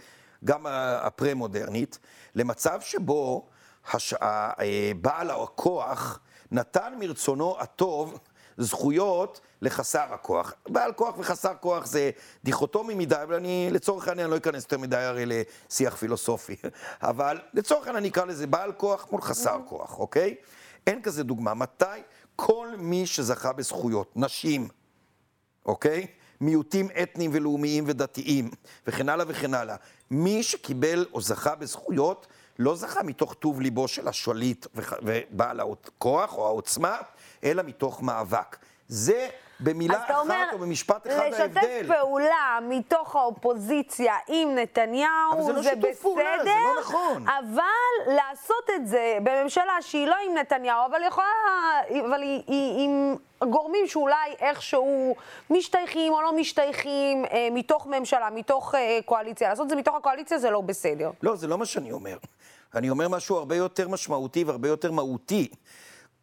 גם הפרה-מודרנית, למצב שבו הש... אה, בעל הכוח נתן מרצונו הטוב זכויות לחסר הכוח. בעל כוח וחסר כוח זה דיכוטומי מדי, אבל אני לצורך העניין לא אכנס יותר מדי הרי לשיח פילוסופי. אבל לצורך העניין אני אקרא לזה בעל כוח מול חסר כוח, אוקיי? אין כזה דוגמה. מתי כל מי שזכה בזכויות, נשים, אוקיי? מיעוטים אתניים ולאומיים ודתיים, וכן הלאה וכן הלאה. מי שקיבל או זכה בזכויות, לא זכה מתוך טוב ליבו של השליט ובעל הכוח או העוצמה, אלא מתוך מאבק. זה במילה אז אתה אחת אומר, או במשפט אחד ההבדל. לשתף פעולה מתוך האופוזיציה עם נתניהו, זה לא שיתוף בסדר, פעולה, זה לא נכון. אבל לעשות את זה בממשלה שהיא לא עם נתניהו, אבל יכולה, אבל היא, היא עם גורמים שאולי איכשהו משתייכים או לא משתייכים אה, מתוך ממשלה, מתוך אה, קואליציה, לעשות את זה מתוך הקואליציה זה לא בסדר. לא, זה לא מה שאני אומר. אני אומר משהו הרבה יותר משמעותי והרבה יותר מהותי.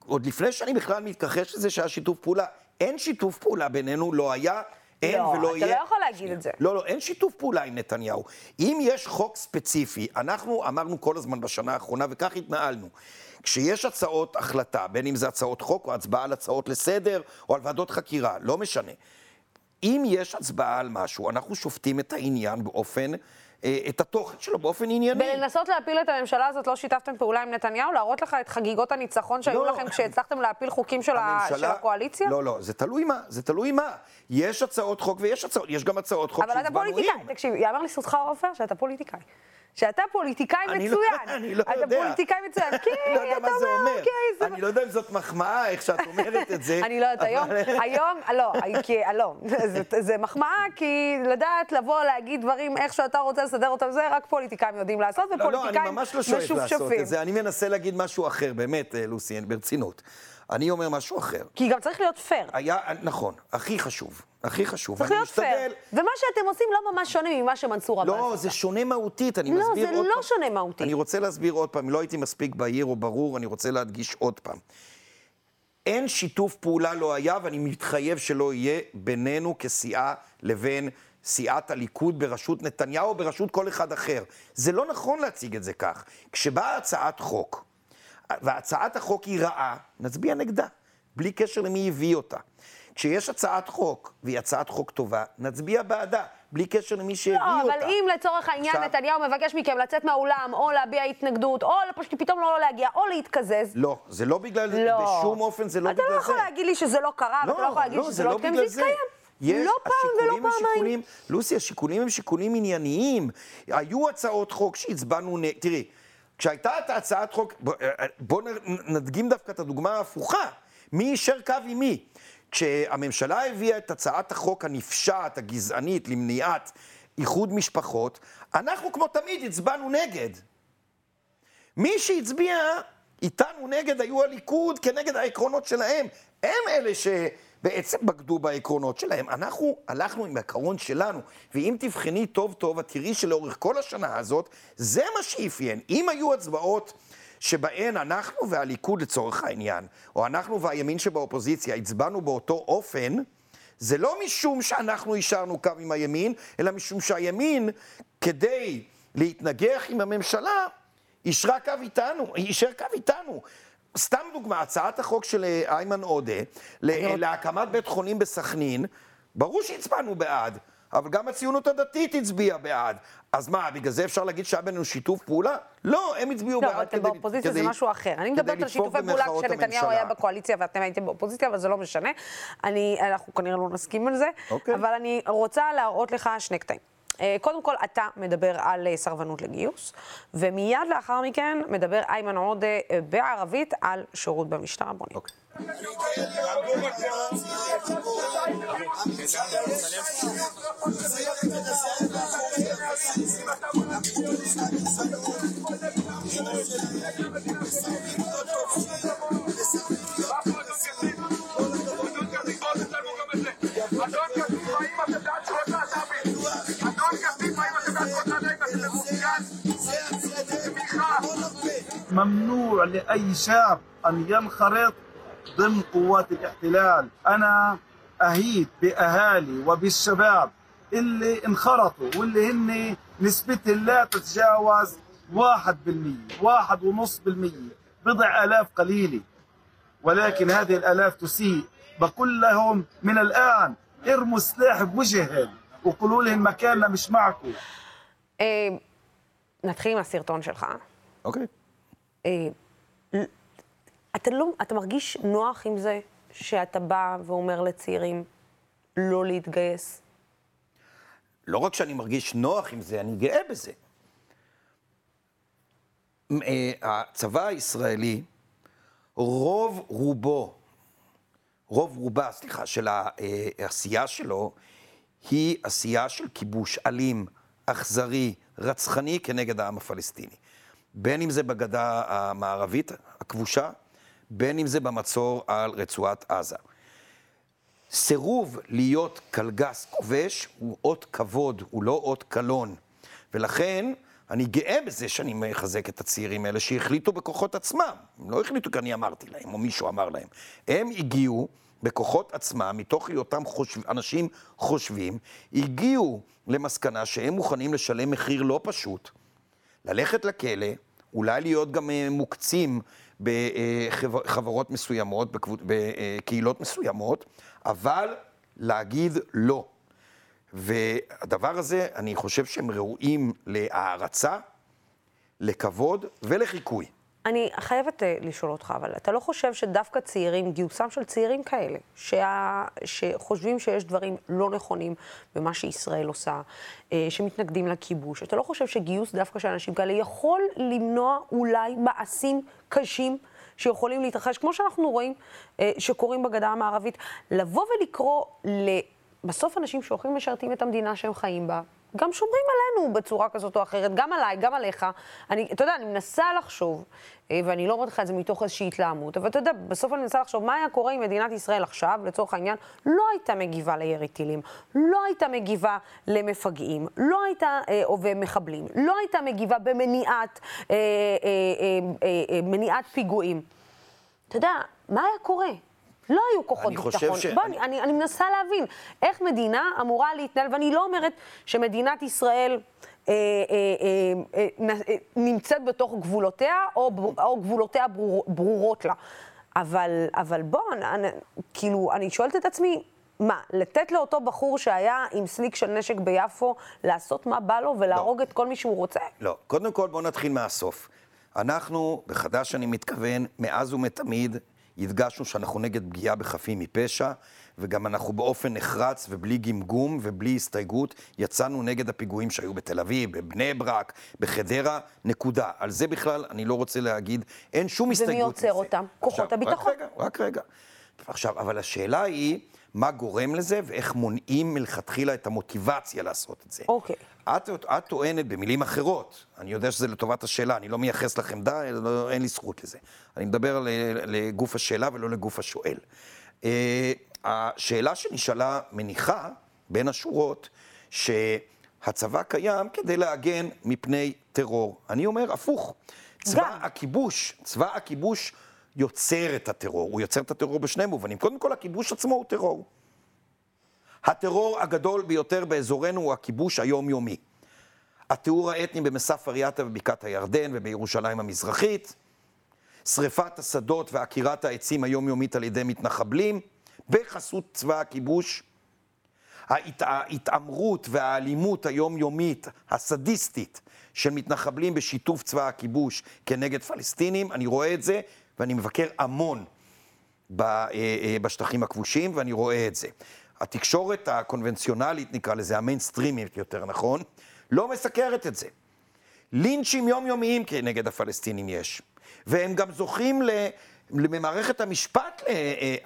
עוד לפני שאני בכלל מתכחש לזה שהיה שיתוף פעולה, אין שיתוף פעולה בינינו, לא היה, אין לא, ולא אתה יהיה. לא יכול להגיד את זה. לא, לא, אין שיתוף פעולה עם נתניהו. אם יש חוק ספציפי, אנחנו אמרנו כל הזמן בשנה האחרונה, וכך התנהלנו. כשיש הצעות החלטה, בין אם זה הצעות חוק או הצבעה על הצעות לסדר או על ועדות חקירה, לא משנה. אם יש הצבעה על משהו, אנחנו שופטים את העניין באופן, את התוכן שלו באופן ענייני. בלנסות להפיל את הממשלה הזאת לא שיתפתם פעולה עם נתניהו? להראות לך את חגיגות הניצחון שהיו לא. לכם כשהצלחתם להפיל חוקים של, ה... של הקואליציה? לא, לא, זה תלוי מה, זה תלוי מה. יש הצעות חוק ויש הצעות, יש גם הצעות חוק אבל אתה פוליטיקאי. עם. תקשיב, יאמר לזכותך עופר שאתה פוליטיקאי. שאתה פוליטיקאי לא- מצוין. אני לא אתה יודע. פוליטיקאי מצוין. לא יודע אתה אומר. אוקיי. אני לא יודע אם זאת מחמאה, איך שאת אומרת את זה. אני לא יודעת, היום, היום, לא, כי, לא, זה, מחמאה, כי לדעת לבוא להגיד דברים איך שאתה רוצה לסדר אותם, זה רק פוליטיקאים יודעים לעשות, לא, לא, אני ופוליטיקאים ממש לא שואף לעשות משופשפים. את זה, אני מנסה להגיד משהו אחר, באמת, אה, לוסי, ברצינות. אני אומר משהו אחר. כי גם צריך להיות פייר. היה, נכון, הכי חשוב, הכי חשוב. צריך להיות פייר. משתדל- ומה שאתם עושים לא ממש שונה ממה שמנסור עבאס לא, עשה. זה שונה מהותית, אני לא, מסביר זה עוד לא פעם. שונה מהותית. אני רוצה להסביר עוד פעם, לא הייתי מספיק בהיר או ברור, אני רוצה להדגיש עוד פעם. אין שיתוף פעולה לא היה, ואני מתחייב שלא יהיה, בינינו כסיעה לבין סיעת הליכוד בראשות נתניהו או בראשות כל אחד אחר. זה לא נכון להציג את זה כך. כשבאה הצעת חוק, והצעת החוק היא רעה, נצביע נגדה, בלי קשר למי הביא אותה. כשיש הצעת חוק, והיא הצעת חוק טובה, נצביע בעדה, בלי קשר למי שהביא לא, אותה. אבל אם לצורך העניין עכשיו- נתניהו מבקש מכם לצאת מהאולם, או להביע התנגדות, או פשוט פתאום לא להגיע, או להתקזז, לא, זה לא בגלל, לא. בשום אופן זה לא אתה בגלל לא זה. יכול להגיד לי שזה לא קרה, ואתה לא יכול להגיד שזה לא התקיים, זה התקיים. יש, לא פעם ולא פעמיים. שיקולים, לוסי, השיקולים הם שיקולים ענייניים. היו הצעות חוק שהצבענו נ... תראי, כשהייתה את הצעת חוק, בוא, בוא נ- נדגים דווקא את הדוגמה ההפוכה. מי יישר קו עם מי? כשהממשלה הביאה את הצעת החוק הנפשעת, הגזענית, למניעת איחוד משפחות, אנחנו כמו תמיד הצבענו נגד. מי שהצביע איתנו נגד היו הליכוד כנגד העקרונות שלהם. הם אלה שבעצם בגדו בעקרונות שלהם. אנחנו הלכנו עם העיקרון שלנו, ואם תבחני טוב טוב, את תראי שלאורך כל השנה הזאת, זה מה שאפיין. אם היו הצבעות שבהן אנחנו והליכוד לצורך העניין, או אנחנו והימין שבאופוזיציה הצבענו באותו אופן, זה לא משום שאנחנו השארנו קו עם הימין, אלא משום שהימין, כדי להתנגח עם הממשלה, אישרה קו איתנו, אישר קו איתנו. סתם דוגמה, הצעת החוק של אה, איימן עודה להקמת בית חולים בסכנין, ברור שהצבענו בעד. אבל גם הציונות הדתית הצביעה בעד. אז מה, בגלל זה אפשר להגיד שהיה בינינו שיתוף פעולה? לא, הם הצביעו לא, בעד כדי... לא, אבל באופוזיציה זה משהו אחר. אני מדברת על שיתופי פעולה כשנתניהו היה בקואליציה ואתם הייתם באופוזיציה, אבל זה לא משנה. אני, אנחנו כנראה לא נסכים על זה. אוקיי. אבל אני רוצה להראות לך שני קטעים. אה, קודם כל, אתה מדבר על אה, סרבנות לגיוס, ומיד לאחר מכן מדבר איימן עודה אה, בערבית על שירות במשטרה. בוא נראה. Okay. ممنوع لأي شاب أن ينخرط ضمن قوات الاحتلال. أنا أهيد بأهالي وبالشباب اللي انخرطوا واللي هن نسبتهم لا تتجاوز واحد بالمية واحد ونص بالمية بضع آلاف قليلة. ولكن هذه الآلاف تسيء. بقول لهم من الآن ارموا السلاح بوجههم. וקולו להם מכן למשמעכו. אה, נתחיל עם הסרטון שלך. אוקיי. אה, אתה לא, אתה מרגיש נוח עם זה שאתה בא ואומר לצעירים לא להתגייס? לא רק שאני מרגיש נוח עם זה, אני גאה בזה. אה, הצבא הישראלי, רוב רובו, רוב רובה, סליחה, של העשייה שלו, היא עשייה של כיבוש אלים, אכזרי, רצחני כנגד העם הפלסטיני. בין אם זה בגדה המערבית הכבושה, בין אם זה במצור על רצועת עזה. סירוב להיות קלגס כובש הוא אות כבוד, הוא לא אות קלון. ולכן, אני גאה בזה שאני מחזק את הצעירים האלה שהחליטו בכוחות עצמם. הם לא החליטו כי אני אמרתי להם, או מישהו אמר להם. הם הגיעו בכוחות עצמם, מתוך היותם חושב, אנשים חושבים, הגיעו למסקנה שהם מוכנים לשלם מחיר לא פשוט, ללכת לכלא, אולי להיות גם אה, מוקצים בחברות מסוימות, בקהילות מסוימות, אבל להגיד לא. והדבר הזה, אני חושב שהם ראויים להערצה, לכבוד ולחיקוי. אני חייבת uh, לשאול אותך, אבל אתה לא חושב שדווקא צעירים, גיוסם של צעירים כאלה, שה... שחושבים שיש דברים לא נכונים במה שישראל עושה, uh, שמתנגדים לכיבוש, אתה לא חושב שגיוס דווקא של אנשים כאלה יכול למנוע אולי מעשים קשים שיכולים להתרחש, כמו שאנחנו רואים uh, שקורים בגדה המערבית, לבוא ולקרוא ל... בסוף אנשים שהולכים ומשרתים את המדינה שהם חיים בה, גם שומרים עלינו בצורה כזאת או אחרת, גם עליי, גם עליך. אני, אתה יודע, אני מנסה לחשוב, אה, ואני לא אומרת לך את זה מתוך איזושהי התלהמות, אבל אתה יודע, בסוף אני מנסה לחשוב מה היה קורה אם מדינת ישראל עכשיו, לצורך העניין, לא הייתה מגיבה לירי טילים, לא הייתה מגיבה למפגעים, לא הייתה, אה, או ומחבלים, לא הייתה מגיבה במניעת אה, אה, אה, אה, אה, מניעת פיגועים. אתה יודע, מה היה קורה? לא היו כוחות ביטחון. ש... בוא, אני... אני, אני מנסה להבין איך מדינה אמורה להתנהל, ואני לא אומרת שמדינת ישראל... אה, אה, אה, אה, נמצאת בתוך גבולותיה, או, או גבולותיה ברור, ברורות לה. אבל, אבל בוא, אני, כאילו, אני שואלת את עצמי, מה, לתת לאותו בחור שהיה עם סליק של נשק ביפו, לעשות מה בא לו ולהרוג לא. את כל מי שהוא רוצה? לא. קודם כל, בואו נתחיל מהסוף. אנחנו, בחד"ש אני מתכוון, מאז ומתמיד, הדגשנו שאנחנו נגד פגיעה בחפים מפשע, וגם אנחנו באופן נחרץ ובלי גמגום ובלי הסתייגות יצאנו נגד הפיגועים שהיו בתל אביב, בבני ברק, בחדרה, נקודה. על זה בכלל אני לא רוצה להגיד, אין שום הסתייגות. ומי עוצר אותם? כוחות הביטחון. רק רגע, רק רגע. עכשיו, אבל השאלה היא... מה גורם לזה ואיך מונעים מלכתחילה את המוטיבציה לעשות את זה. אוקיי. Okay. את, את טוענת במילים אחרות, אני יודע שזה לטובת השאלה, אני לא מייחס לך עמדה, לא, אין לי זכות לזה. אני מדבר לגוף השאלה ולא לגוף השואל. Uh, השאלה שנשאלה מניחה, בין השורות, שהצבא קיים כדי להגן מפני טרור. אני אומר, הפוך. צבא גם. הכיבוש, צבא הכיבוש יוצר את הטרור. הוא יוצר את הטרור בשני מובנים. קודם כל, הכיבוש עצמו הוא טרור. הטרור הגדול ביותר באזורנו הוא הכיבוש היומיומי. התיאור האתני במסף אריאטה ובקעת הירדן ובירושלים המזרחית, שריפת השדות ועקירת העצים היומיומית על ידי מתנחבלים, בחסות צבא הכיבוש, ההת... ההתעמרות והאלימות היומיומית, הסדיסטית, של מתנחבלים בשיתוף צבא הכיבוש כנגד פלסטינים, אני רואה את זה ואני מבקר המון אה, אה, בשטחים הכבושים ואני רואה את זה. התקשורת הקונבנציונלית, נקרא לזה, המיינסטרימית יותר נכון, לא מסקרת את זה. לינצ'ים יומיומיים כנגד הפלסטינים יש, והם גם זוכים למערכת המשפט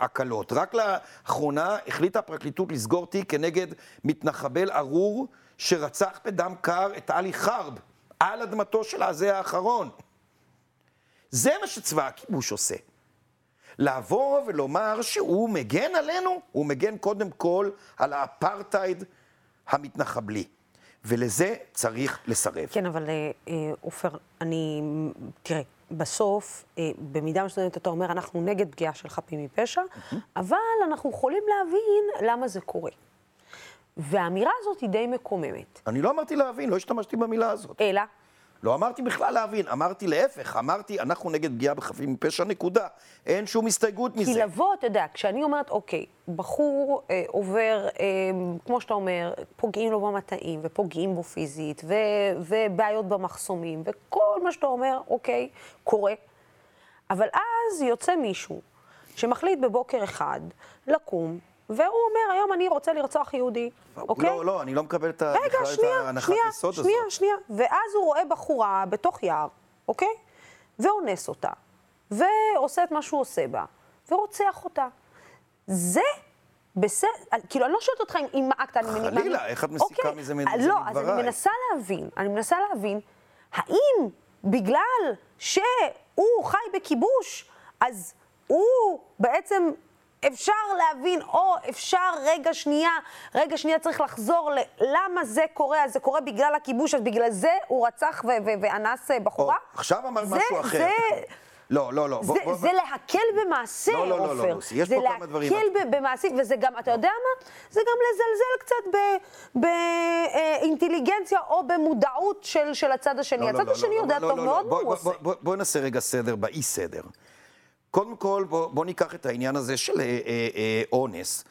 להקלות. רק לאחרונה החליטה הפרקליטות לסגור תיק כנגד מתנחבל ארור שרצח בדם קר את עלי חרב על אדמתו של הזה האחרון. זה מה שצבא הכיבוש עושה. לבוא ולומר שהוא מגן עלינו, הוא מגן קודם כל על האפרטהייד המתנחבלי. ולזה צריך לסרב. כן, אבל אה, אה, עופר, אני... תראה, בסוף, אה, במידה מסוימת אתה אומר, אנחנו נגד פגיעה של חפים מפשע, mm-hmm. אבל אנחנו יכולים להבין למה זה קורה. והאמירה הזאת היא די מקוממת. אני לא אמרתי להבין, לא השתמשתי במילה הזאת. אלא? לא אמרתי בכלל להבין, אמרתי להפך, אמרתי, אנחנו נגד פגיעה בחפים מפשע, נקודה. אין שום הסתייגות מזה. כי לבוא, אתה יודע, כשאני אומרת, אוקיי, בחור אה, עובר, אה, כמו שאתה אומר, פוגעים לו במטעים, ופוגעים בו פיזית, ו, ובעיות במחסומים, וכל מה שאתה אומר, אוקיי, קורה. אבל אז יוצא מישהו שמחליט בבוקר אחד לקום והוא אומר, היום אני רוצה לרצוח יהודי, אוקיי? לא, לא, אני לא מקבל את ההנחת יסוד הזאת. שנייה, שנייה, ואז הוא רואה בחורה בתוך יער, אוקיי? ואונס אותה, ועושה את מה שהוא עושה בה, ורוצח אותה. זה בסדר, כאילו, אני לא שואלת אותך אם אקט, אני מניחה... חלילה, איך את מסיקה אוקיי, מזה מדבריי? לא, אז אני מנסה להבין, אני מנסה להבין, האם בגלל שהוא חי בכיבוש, אז הוא בעצם אפשר להבין, או אפשר רגע שנייה, רגע שנייה צריך לחזור ללמה זה קורה, אז זה קורה בגלל הכיבוש, אז בגלל זה הוא רצח ואנס אה, בחורה? או, עכשיו אמרת משהו אחר. זה... לא, לא, לא. זה, בוא, בוא, זה בוא. להקל במעשה, עופר. לא, לא, לא, לא, יש פה כמה דברים. זה להקל במעשי, וזה גם, אתה יודע מה? זה גם לזלזל קצת באינטליגנציה או במודעות של, של הצד השני. לא, הצד לא, השני לא, יודע לא, טוב לא, מאוד מה הוא עושה. בוא נעשה רגע סדר באי סדר. קודם כל, בוא, בוא ניקח את העניין הזה של אה, אה, אה, אונס.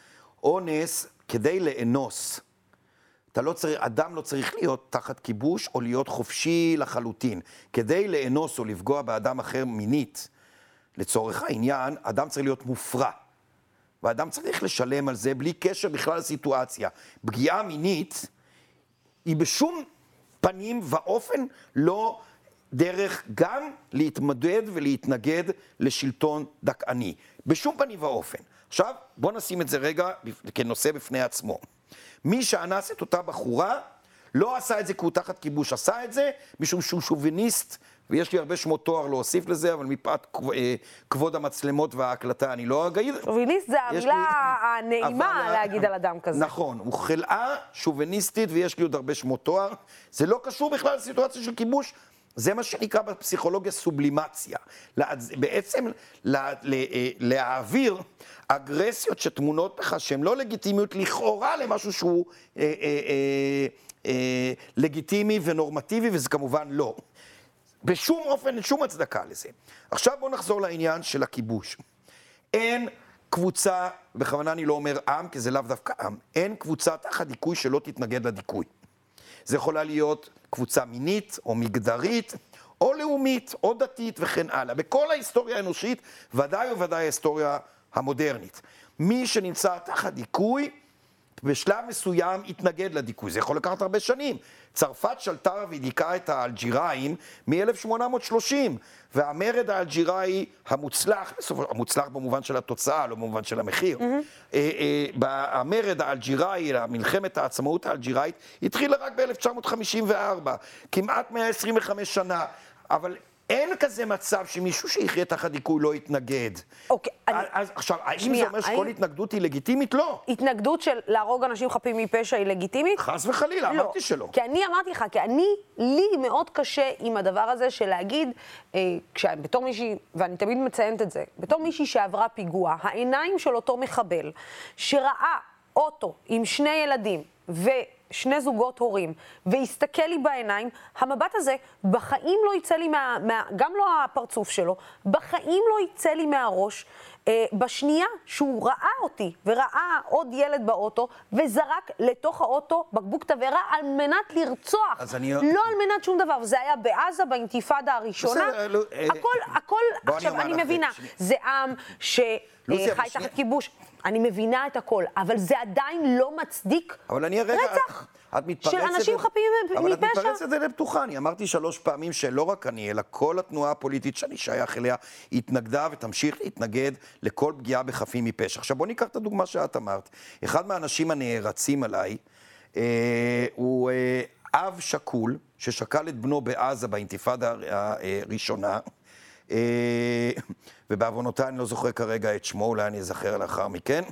אונס, כדי לאנוס, אתה לא צריך, אדם לא צריך להיות תחת כיבוש או להיות חופשי לחלוטין. כדי לאנוס או לפגוע באדם אחר מינית, לצורך העניין, אדם צריך להיות מופרע. ואדם צריך לשלם על זה בלי קשר בכלל לסיטואציה. פגיעה מינית היא בשום פנים ואופן לא דרך גם להתמודד ולהתנגד לשלטון דכאני. בשום פנים ואופן. עכשיו, בואו נשים את זה רגע כנושא בפני עצמו. מי שאנס את אותה בחורה, לא עשה את זה כי הוא תחת כיבוש, עשה את זה משום שהוא שוביניסט, ויש לי הרבה שמות תואר להוסיף לזה, אבל מפאת אה, כבוד המצלמות וההקלטה אני לא אגיד. שוביניסט זה המילה לי... הנעימה אבל... להגיד על אדם כזה. נכון, הוא חלאה שוביניסטית, ויש לי עוד הרבה שמות תואר. זה לא קשור בכלל לסיטואציה של כיבוש, זה מה שנקרא בפסיכולוגיה סובלימציה. בעצם לה, לה, אה, להעביר אגרסיות שטמונות בך, שהן לא לגיטימיות לכאורה למשהו שהוא אה, אה, אה, אה, לגיטימי ונורמטיבי, וזה כמובן לא. בשום אופן, אין שום הצדקה לזה. עכשיו בואו נחזור לעניין של הכיבוש. אין קבוצה, בכוונה אני לא אומר עם, כי זה לאו דווקא עם, אין קבוצה תחת דיכוי שלא תתנגד לדיכוי. זה יכולה להיות קבוצה מינית או מגדרית, או לאומית, או דתית וכן הלאה. בכל ההיסטוריה האנושית, ודאי וודאי ההיסטוריה המודרנית. מי שנמצא תחת דיכוי, בשלב מסוים התנגד לדיכוי. זה יכול לקחת הרבה שנים. צרפת שלטה ודיכאה את האלג'יראים מ-1830, והמרד האלג'יראי המוצלח, המוצלח במובן של התוצאה, לא במובן של המחיר, mm-hmm. המרד האלג'יראי, מלחמת העצמאות האלג'יראית, התחילה רק ב-1954, כמעט 125 שנה. אבל אין כזה מצב שמישהו שיחיה תחת דיכוי לא יתנגד. אוקיי. אז עכשיו, האם זה אומר שכל התנגדות היא לגיטימית? לא. התנגדות של להרוג אנשים חפים מפשע היא לגיטימית? חס וחלילה, לא. אמרתי שלא. כי אני אמרתי לך, כי אני, לי מאוד קשה עם הדבר הזה של להגיד, אה, בתור מישהי, ואני תמיד מציינת את זה, בתור מישהי שעברה פיגוע, העיניים של אותו מחבל, שראה אוטו עם שני ילדים, ו... שני זוגות הורים, ויסתכל לי בעיניים, המבט הזה בחיים לא יצא לי מה... מה גם לא הפרצוף שלו, בחיים לא יצא לי מהראש. אה, בשנייה שהוא ראה אותי וראה עוד ילד באוטו, וזרק לתוך האוטו בקבוק תבערה על מנת לרצוח. אז אני- לא על מנת שום דבר. וזה היה בעזה באינתיפאדה הראשונה. בסדר, לא, הכל, הכל, אני עכשיו, אני לך, מבינה, שנייה. זה עם שחי תחת. כיבוש. אני מבינה את הכל, אבל זה עדיין לא מצדיק אבל אני הרגע... רצח את מתפרצת... של אנשים חפים אבל את מפשע. מתפרצת לדלת פתוחה. אני אמרתי שלוש פעמים שלא רק אני, אלא כל התנועה הפוליטית שאני שייך אליה, התנגדה ותמשיך להתנגד לכל פגיעה בחפים מפשע. עכשיו בוא ניקח את הדוגמה שאת אמרת. אחד מהאנשים הנערצים עליי, אה, הוא אה, אב שכול, ששכל את בנו בעזה באינתיפאדה הראשונה. אה, ובעוונותיי אני לא זוכר כרגע את שמו, אולי אני אזכר לאחר מכן,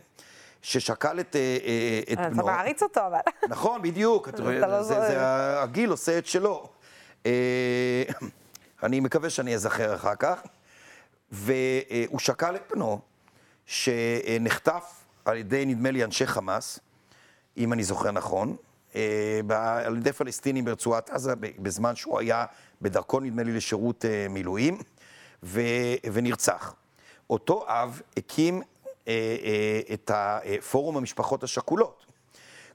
ששכל את, אה, אה, את אתה בנו. מעריץ אותו, אבל... נכון, בדיוק. את רואה, לא זה. זה, הגיל עושה את שלו. אה, אני מקווה שאני אזכר אחר כך. והוא שקל את בנו, שנחטף על ידי, נדמה לי, אנשי חמאס, אם אני זוכר נכון, אה, על ידי פלסטינים ברצועת עזה, בזמן שהוא היה בדרכו, נדמה לי, לשירות אה, מילואים, ו- ונרצח. אותו אב הקים אה, אה, את הפורום המשפחות השכולות.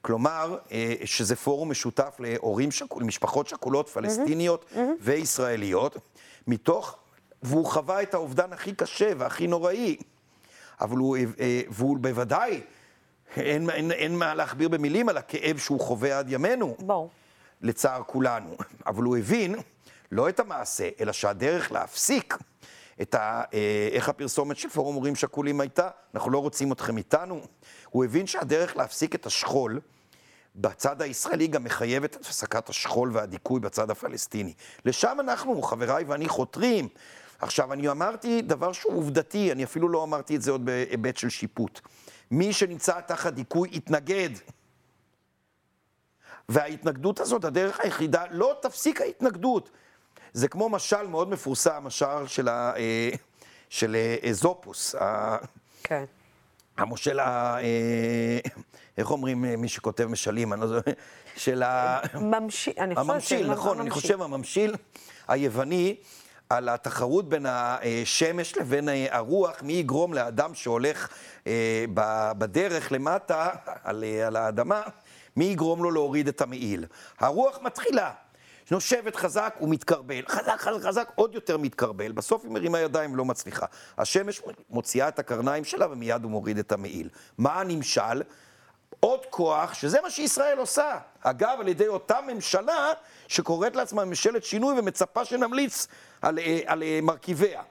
כלומר, אה, שזה פורום משותף להורים שכול, למשפחות שכולות פלסטיניות וישראליות, מתוך, והוא חווה את האובדן הכי קשה והכי נוראי, אבל הוא, אה, והוא בוודאי, אין, אין, אין מה להכביר במילים על הכאב שהוא חווה עד ימינו, ברור. לצער כולנו. אבל הוא הבין לא את המעשה, אלא שהדרך להפסיק את ה... אה, איך הפרסומת של פורום הורים שכולים הייתה? אנחנו לא רוצים אתכם איתנו. הוא הבין שהדרך להפסיק את השכול בצד הישראלי גם מחייבת את הפסקת השכול והדיכוי בצד הפלסטיני. לשם אנחנו, חבריי ואני, חותרים. עכשיו, אני אמרתי דבר שהוא עובדתי, אני אפילו לא אמרתי את זה עוד בהיבט של שיפוט. מי שנמצא תחת דיכוי יתנגד. וההתנגדות הזאת, הדרך היחידה, לא תפסיק ההתנגדות. זה כמו משל מאוד מפורסם, משל של, ה, אה, של אה, זופוס, ה- כן. המושל, ה, אה, איך אומרים אה, מי שכותב משלים, אני לא זוכר, של ה... ממשיל, אני חושבת הממשיל, נכון, אני. חושב הממשיל היווני על התחרות בין השמש לבין הרוח, מי יגרום לאדם שהולך אה, בדרך למטה, על, אה, על האדמה, מי יגרום לו להוריד את המעיל. הרוח מתחילה, נושבת חזק ומתקרבל, חזק, חזק, חזק, עוד יותר מתקרבל, בסוף היא מרימה ידיים ולא מצליחה. השמש מוציאה את הקרניים שלה ומיד הוא מוריד את המעיל. מה הנמשל? עוד כוח, שזה מה שישראל עושה. אגב, על ידי אותה ממשלה שקוראת לעצמה ממשלת שינוי ומצפה שנמליץ על, אה, על אה, מרכיביה.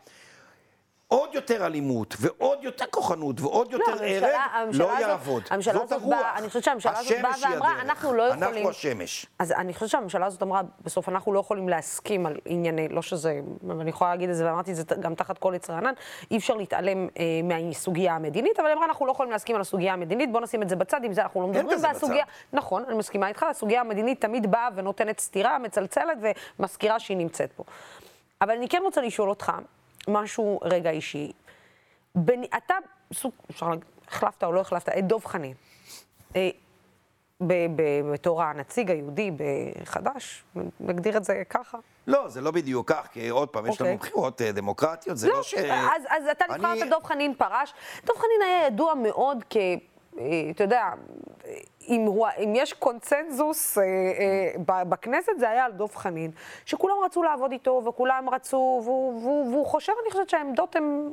עוד יותר אלימות, ועוד יותר כוחנות, ועוד יותר הממשלה- הרג, לא הזאת- יעבוד. הממשלה זאת הרוח. באה- אני חושבת שהממשלה הזאת באה ואמרה, הדרך. אנחנו לא יכולים- אנחנו השמש. אז אני חושבת שהממשלה הזאת אמרה, בסוף אנחנו לא יכולים להסכים על ענייני, לא שזה, ואני יכולה להגיד את זה, ואמרתי את זה גם תחת כל עץ רענן, אי אפשר להתעלם אה, מהסוגיה המדינית, אבל היא אמרה, אנחנו לא יכולים להסכים על הסוגיה המדינית, בוא נשים את זה בצד, עם זה אנחנו לא מדברים. והסוגיה. נכון, אני מסכימה איתך, הסוגיה המדינית תמיד באה ונותנת סטירה, מצלצלת ומזכירה שהיא נמצאת פה. אבל אני כן רוצה לשאול אותך משהו רגע אישי. בין, אתה, סוג, אפשר להגיד, החלפת או לא החלפת, את דב חנין. אה, ב- ב- בתור הנציג היהודי בחד"ש, נגדיר את זה ככה. לא, זה לא בדיוק כך, כי עוד פעם, יש אוקיי. לנו בחירות אה, דמוקרטיות, זה לא ש... אז, אז אתה אני- נבחרת, דב חנין פרש. דב חנין היה ידוע מאוד כ... אתה יודע, אם, הוא, אם יש קונצנזוס אה, אה, בכנסת, זה היה על דב חנין. שכולם רצו לעבוד איתו, וכולם רצו, והוא, והוא, והוא חושב, אני חושבת שהעמדות הן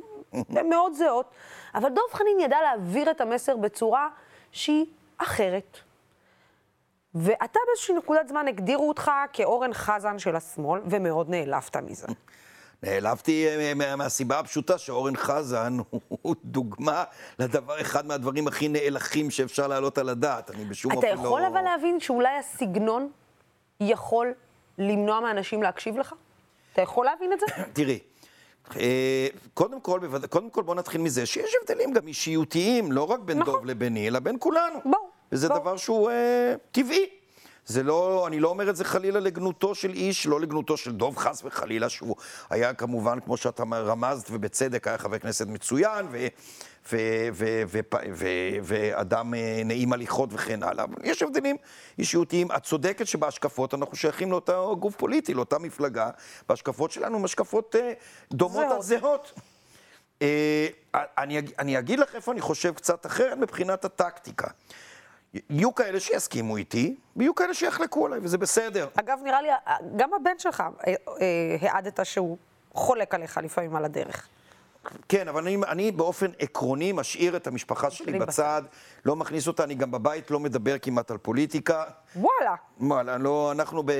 מאוד זהות. אבל דב חנין ידע להעביר את המסר בצורה שהיא אחרת. ואתה באיזושהי נקודת זמן הגדירו אותך כאורן חזן של השמאל, ומאוד נעלבת מזה. נעלבתי אה, מה- מהסיבה הפשוטה שאורן חזן הוא דוגמה לדבר, אחד מהדברים הכי נאלחים שאפשר להעלות על הדעת. אני בשום אתה אופן לא... יכול אבל להבין שאולי הסגנון יכול למנוע מאנשים להקשיב לך? אתה יכול להבין את זה? תראי, אה, קודם כל, קודם כל בוא נתחיל מזה שיש הבדלים גם אישיותיים, לא רק בין נכון. דוב לביני, אלא בין כולנו. ברור, וזה ברור. דבר שהוא אה, טבעי. זה לא, אני לא אומר את זה חלילה לגנותו של איש, לא לגנותו של דוב חס וחלילה, שהוא היה כמובן, כמו שאתה רמזת, ובצדק, היה חבר כנסת מצוין, ו... ואדם אה, נעים הליכות וכן הלאה. יש הבדלים אישיותיים. את צודקת שבהשקפות אנחנו שייכים לאותו גוף פוליטי, לאותה מפלגה. בהשקפות שלנו הן השקפות אה, דומות עד זהות. אה, אני, אני אגיד לך איפה אני חושב קצת אחרת מבחינת הטקטיקה. יהיו כאלה שיסכימו איתי, ויהיו כאלה שיחלקו עליי, וזה בסדר. אגב, נראה לי, גם הבן שלך העדת שהוא חולק עליך לפעמים על הדרך. כן, אבל אני, אני באופן עקרוני משאיר את המשפחה שלי בצד, לא מכניס אותה, אני גם בבית לא מדבר כמעט על פוליטיקה. וואלה. וואלה, לא, אנחנו ב,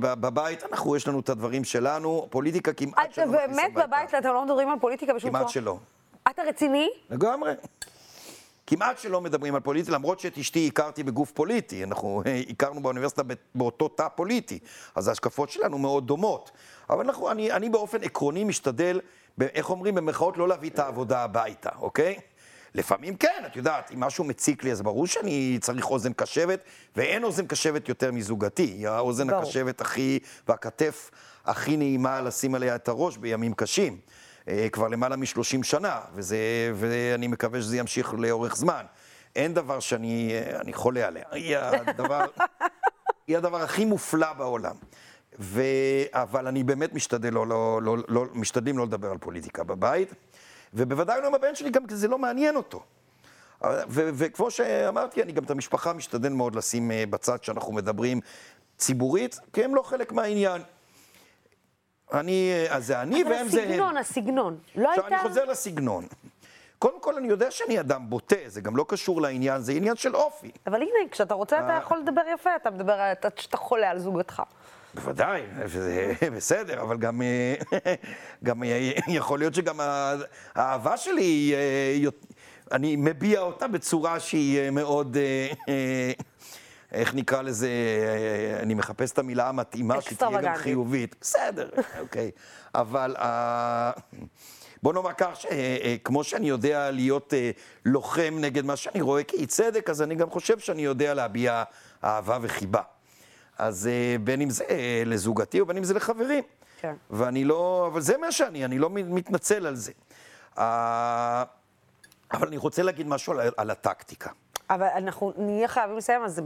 ב, בבית, אנחנו, יש לנו את הדברים שלנו, פוליטיקה כמעט שלא מכניס הביתה. באמת בבית אתם לא מדברים על פוליטיקה בשום צורה? כמעט שלא. אתה רציני? לגמרי. כמעט שלא מדברים על פוליטי, למרות שאת אשתי הכרתי בגוף פוליטי, אנחנו הכרנו באוניברסיטה באותו תא פוליטי, אז ההשקפות שלנו מאוד דומות. אבל אנחנו, אני, אני באופן עקרוני משתדל איך אומרים, במרכאות לא להביא את העבודה הביתה, אוקיי? לפעמים כן, את יודעת, אם משהו מציק לי, אז ברור שאני צריך אוזן קשבת, ואין אוזן קשבת יותר מזוגתי. היא האוזן ברור. הקשבת הכי, והכתף הכי נעימה לשים עליה את הראש בימים קשים. אה, כבר למעלה משלושים שנה, וזה, ואני מקווה שזה ימשיך לאורך זמן. אין דבר שאני אה, חולה עליה. היא הדבר, היא הדבר הכי מופלא בעולם. ו... אבל אני באמת משתדל לא, לא, לא, לא, משתדלים לא לדבר על פוליטיקה בבית, ובוודאי לא עם הבן שלי גם כי זה לא מעניין אותו. וכמו שאמרתי, אני גם את המשפחה משתדל מאוד לשים אה, בצד כשאנחנו מדברים ציבורית, כי הם לא חלק מהעניין. אני, אה, אז זה אני והם זה הם. אבל הסגנון, הסגנון. לא הייתה... עכשיו, אני חוזר לסגנון. קודם כל, אני יודע שאני אדם בוטה, זה גם לא קשור לעניין, זה עניין של אופי. אבל הנה, כשאתה רוצה, אתה אה. יכול לדבר יפה, אתה מדבר, שאתה חולה על זוגתך. בוודאי, בסדר, אבל גם, אה, גם אה, יכול להיות שגם האהבה שלי, אה, אני מביע אותה בצורה שהיא מאוד, איך נקרא לזה, אני מחפש את המילה המתאימה, שתהיה גם חיובית. בסדר, אוקיי. אבל בוא נאמר כך, כמו שאני יודע להיות לוחם נגד מה שאני רואה כאי צדק, אז אני גם חושב שאני יודע להביע אהבה וחיבה. אז אה, בין אם זה אה, לזוגתי ובין אם זה לחברים. כן. ואני לא, אבל זה מה שאני, אני לא מתנצל על זה. אה, אבל אני רוצה להגיד משהו על, על הטקטיקה. אבל אנחנו נהיה חייבים לסיים, אז זה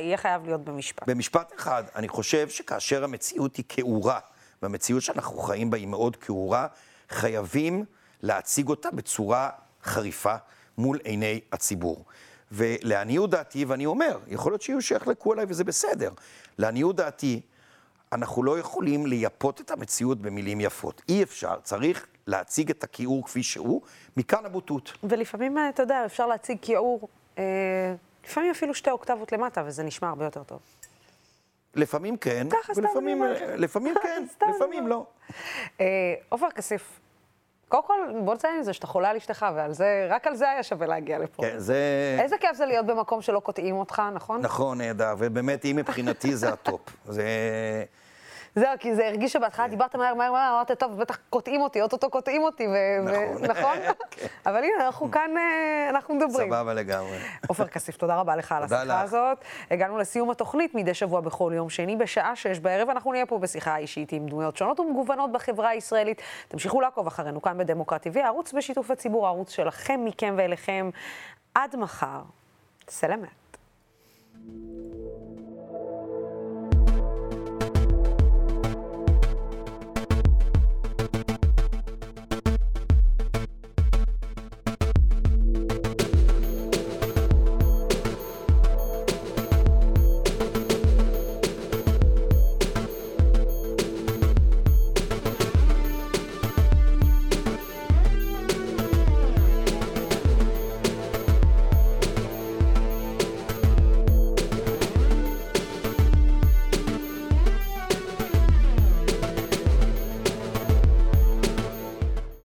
יהיה חייב להיות במשפט. במשפט אחד, אני חושב שכאשר המציאות היא כעורה, והמציאות שאנחנו חיים בה היא מאוד כעורה, חייבים להציג אותה בצורה חריפה מול עיני הציבור. ולעניות דעתי, ואני אומר, יכול להיות שיהיו שיחלקו עליי וזה בסדר, לעניות דעתי, אנחנו לא יכולים לייפות את המציאות במילים יפות. אי אפשר, צריך להציג את הכיעור כפי שהוא, מכאן הבוטות. ולפעמים, אתה יודע, אפשר להציג כיעור, לפעמים אפילו שתי אוקטבות למטה, וזה נשמע הרבה יותר טוב. לפעמים כן, ולפעמים אה, לפעמים כן, לפעמים לא. אה, עופר כסיף, קודם כל, בוא נציין את זה שאתה חולה על אשתך, ועל זה, רק על זה היה שווה להגיע לפה. כן, זה... איזה כיף זה להיות במקום שלא קוטעים אותך, נכון? נכון, נהדר, ובאמת, היא מבחינתי זה ה top. זה... זהו, כי זה הרגיש שבהתחלה דיברת מהר, מהר, מהר, אמרת, טוב, בטח קוטעים אותי, אוטוטו קוטעים אותי, נכון. נכון? כן. אבל הנה, אנחנו כאן, אה, אנחנו מדברים. סבבה לגמרי. עופר כסיף, תודה רבה לך על השיחה הזאת. הגענו לסיום התוכנית מדי שבוע בכל יום שני, בשעה שש בערב, אנחנו נהיה פה בשיחה אישית עם דמויות שונות ומגוונות בחברה הישראלית. תמשיכו לעקוב אחרינו כאן בדמוקרט TV, ערוץ בשיתוף הציבור, הערוץ שלכם, מכם ואליכם. עד מחר. סלמת.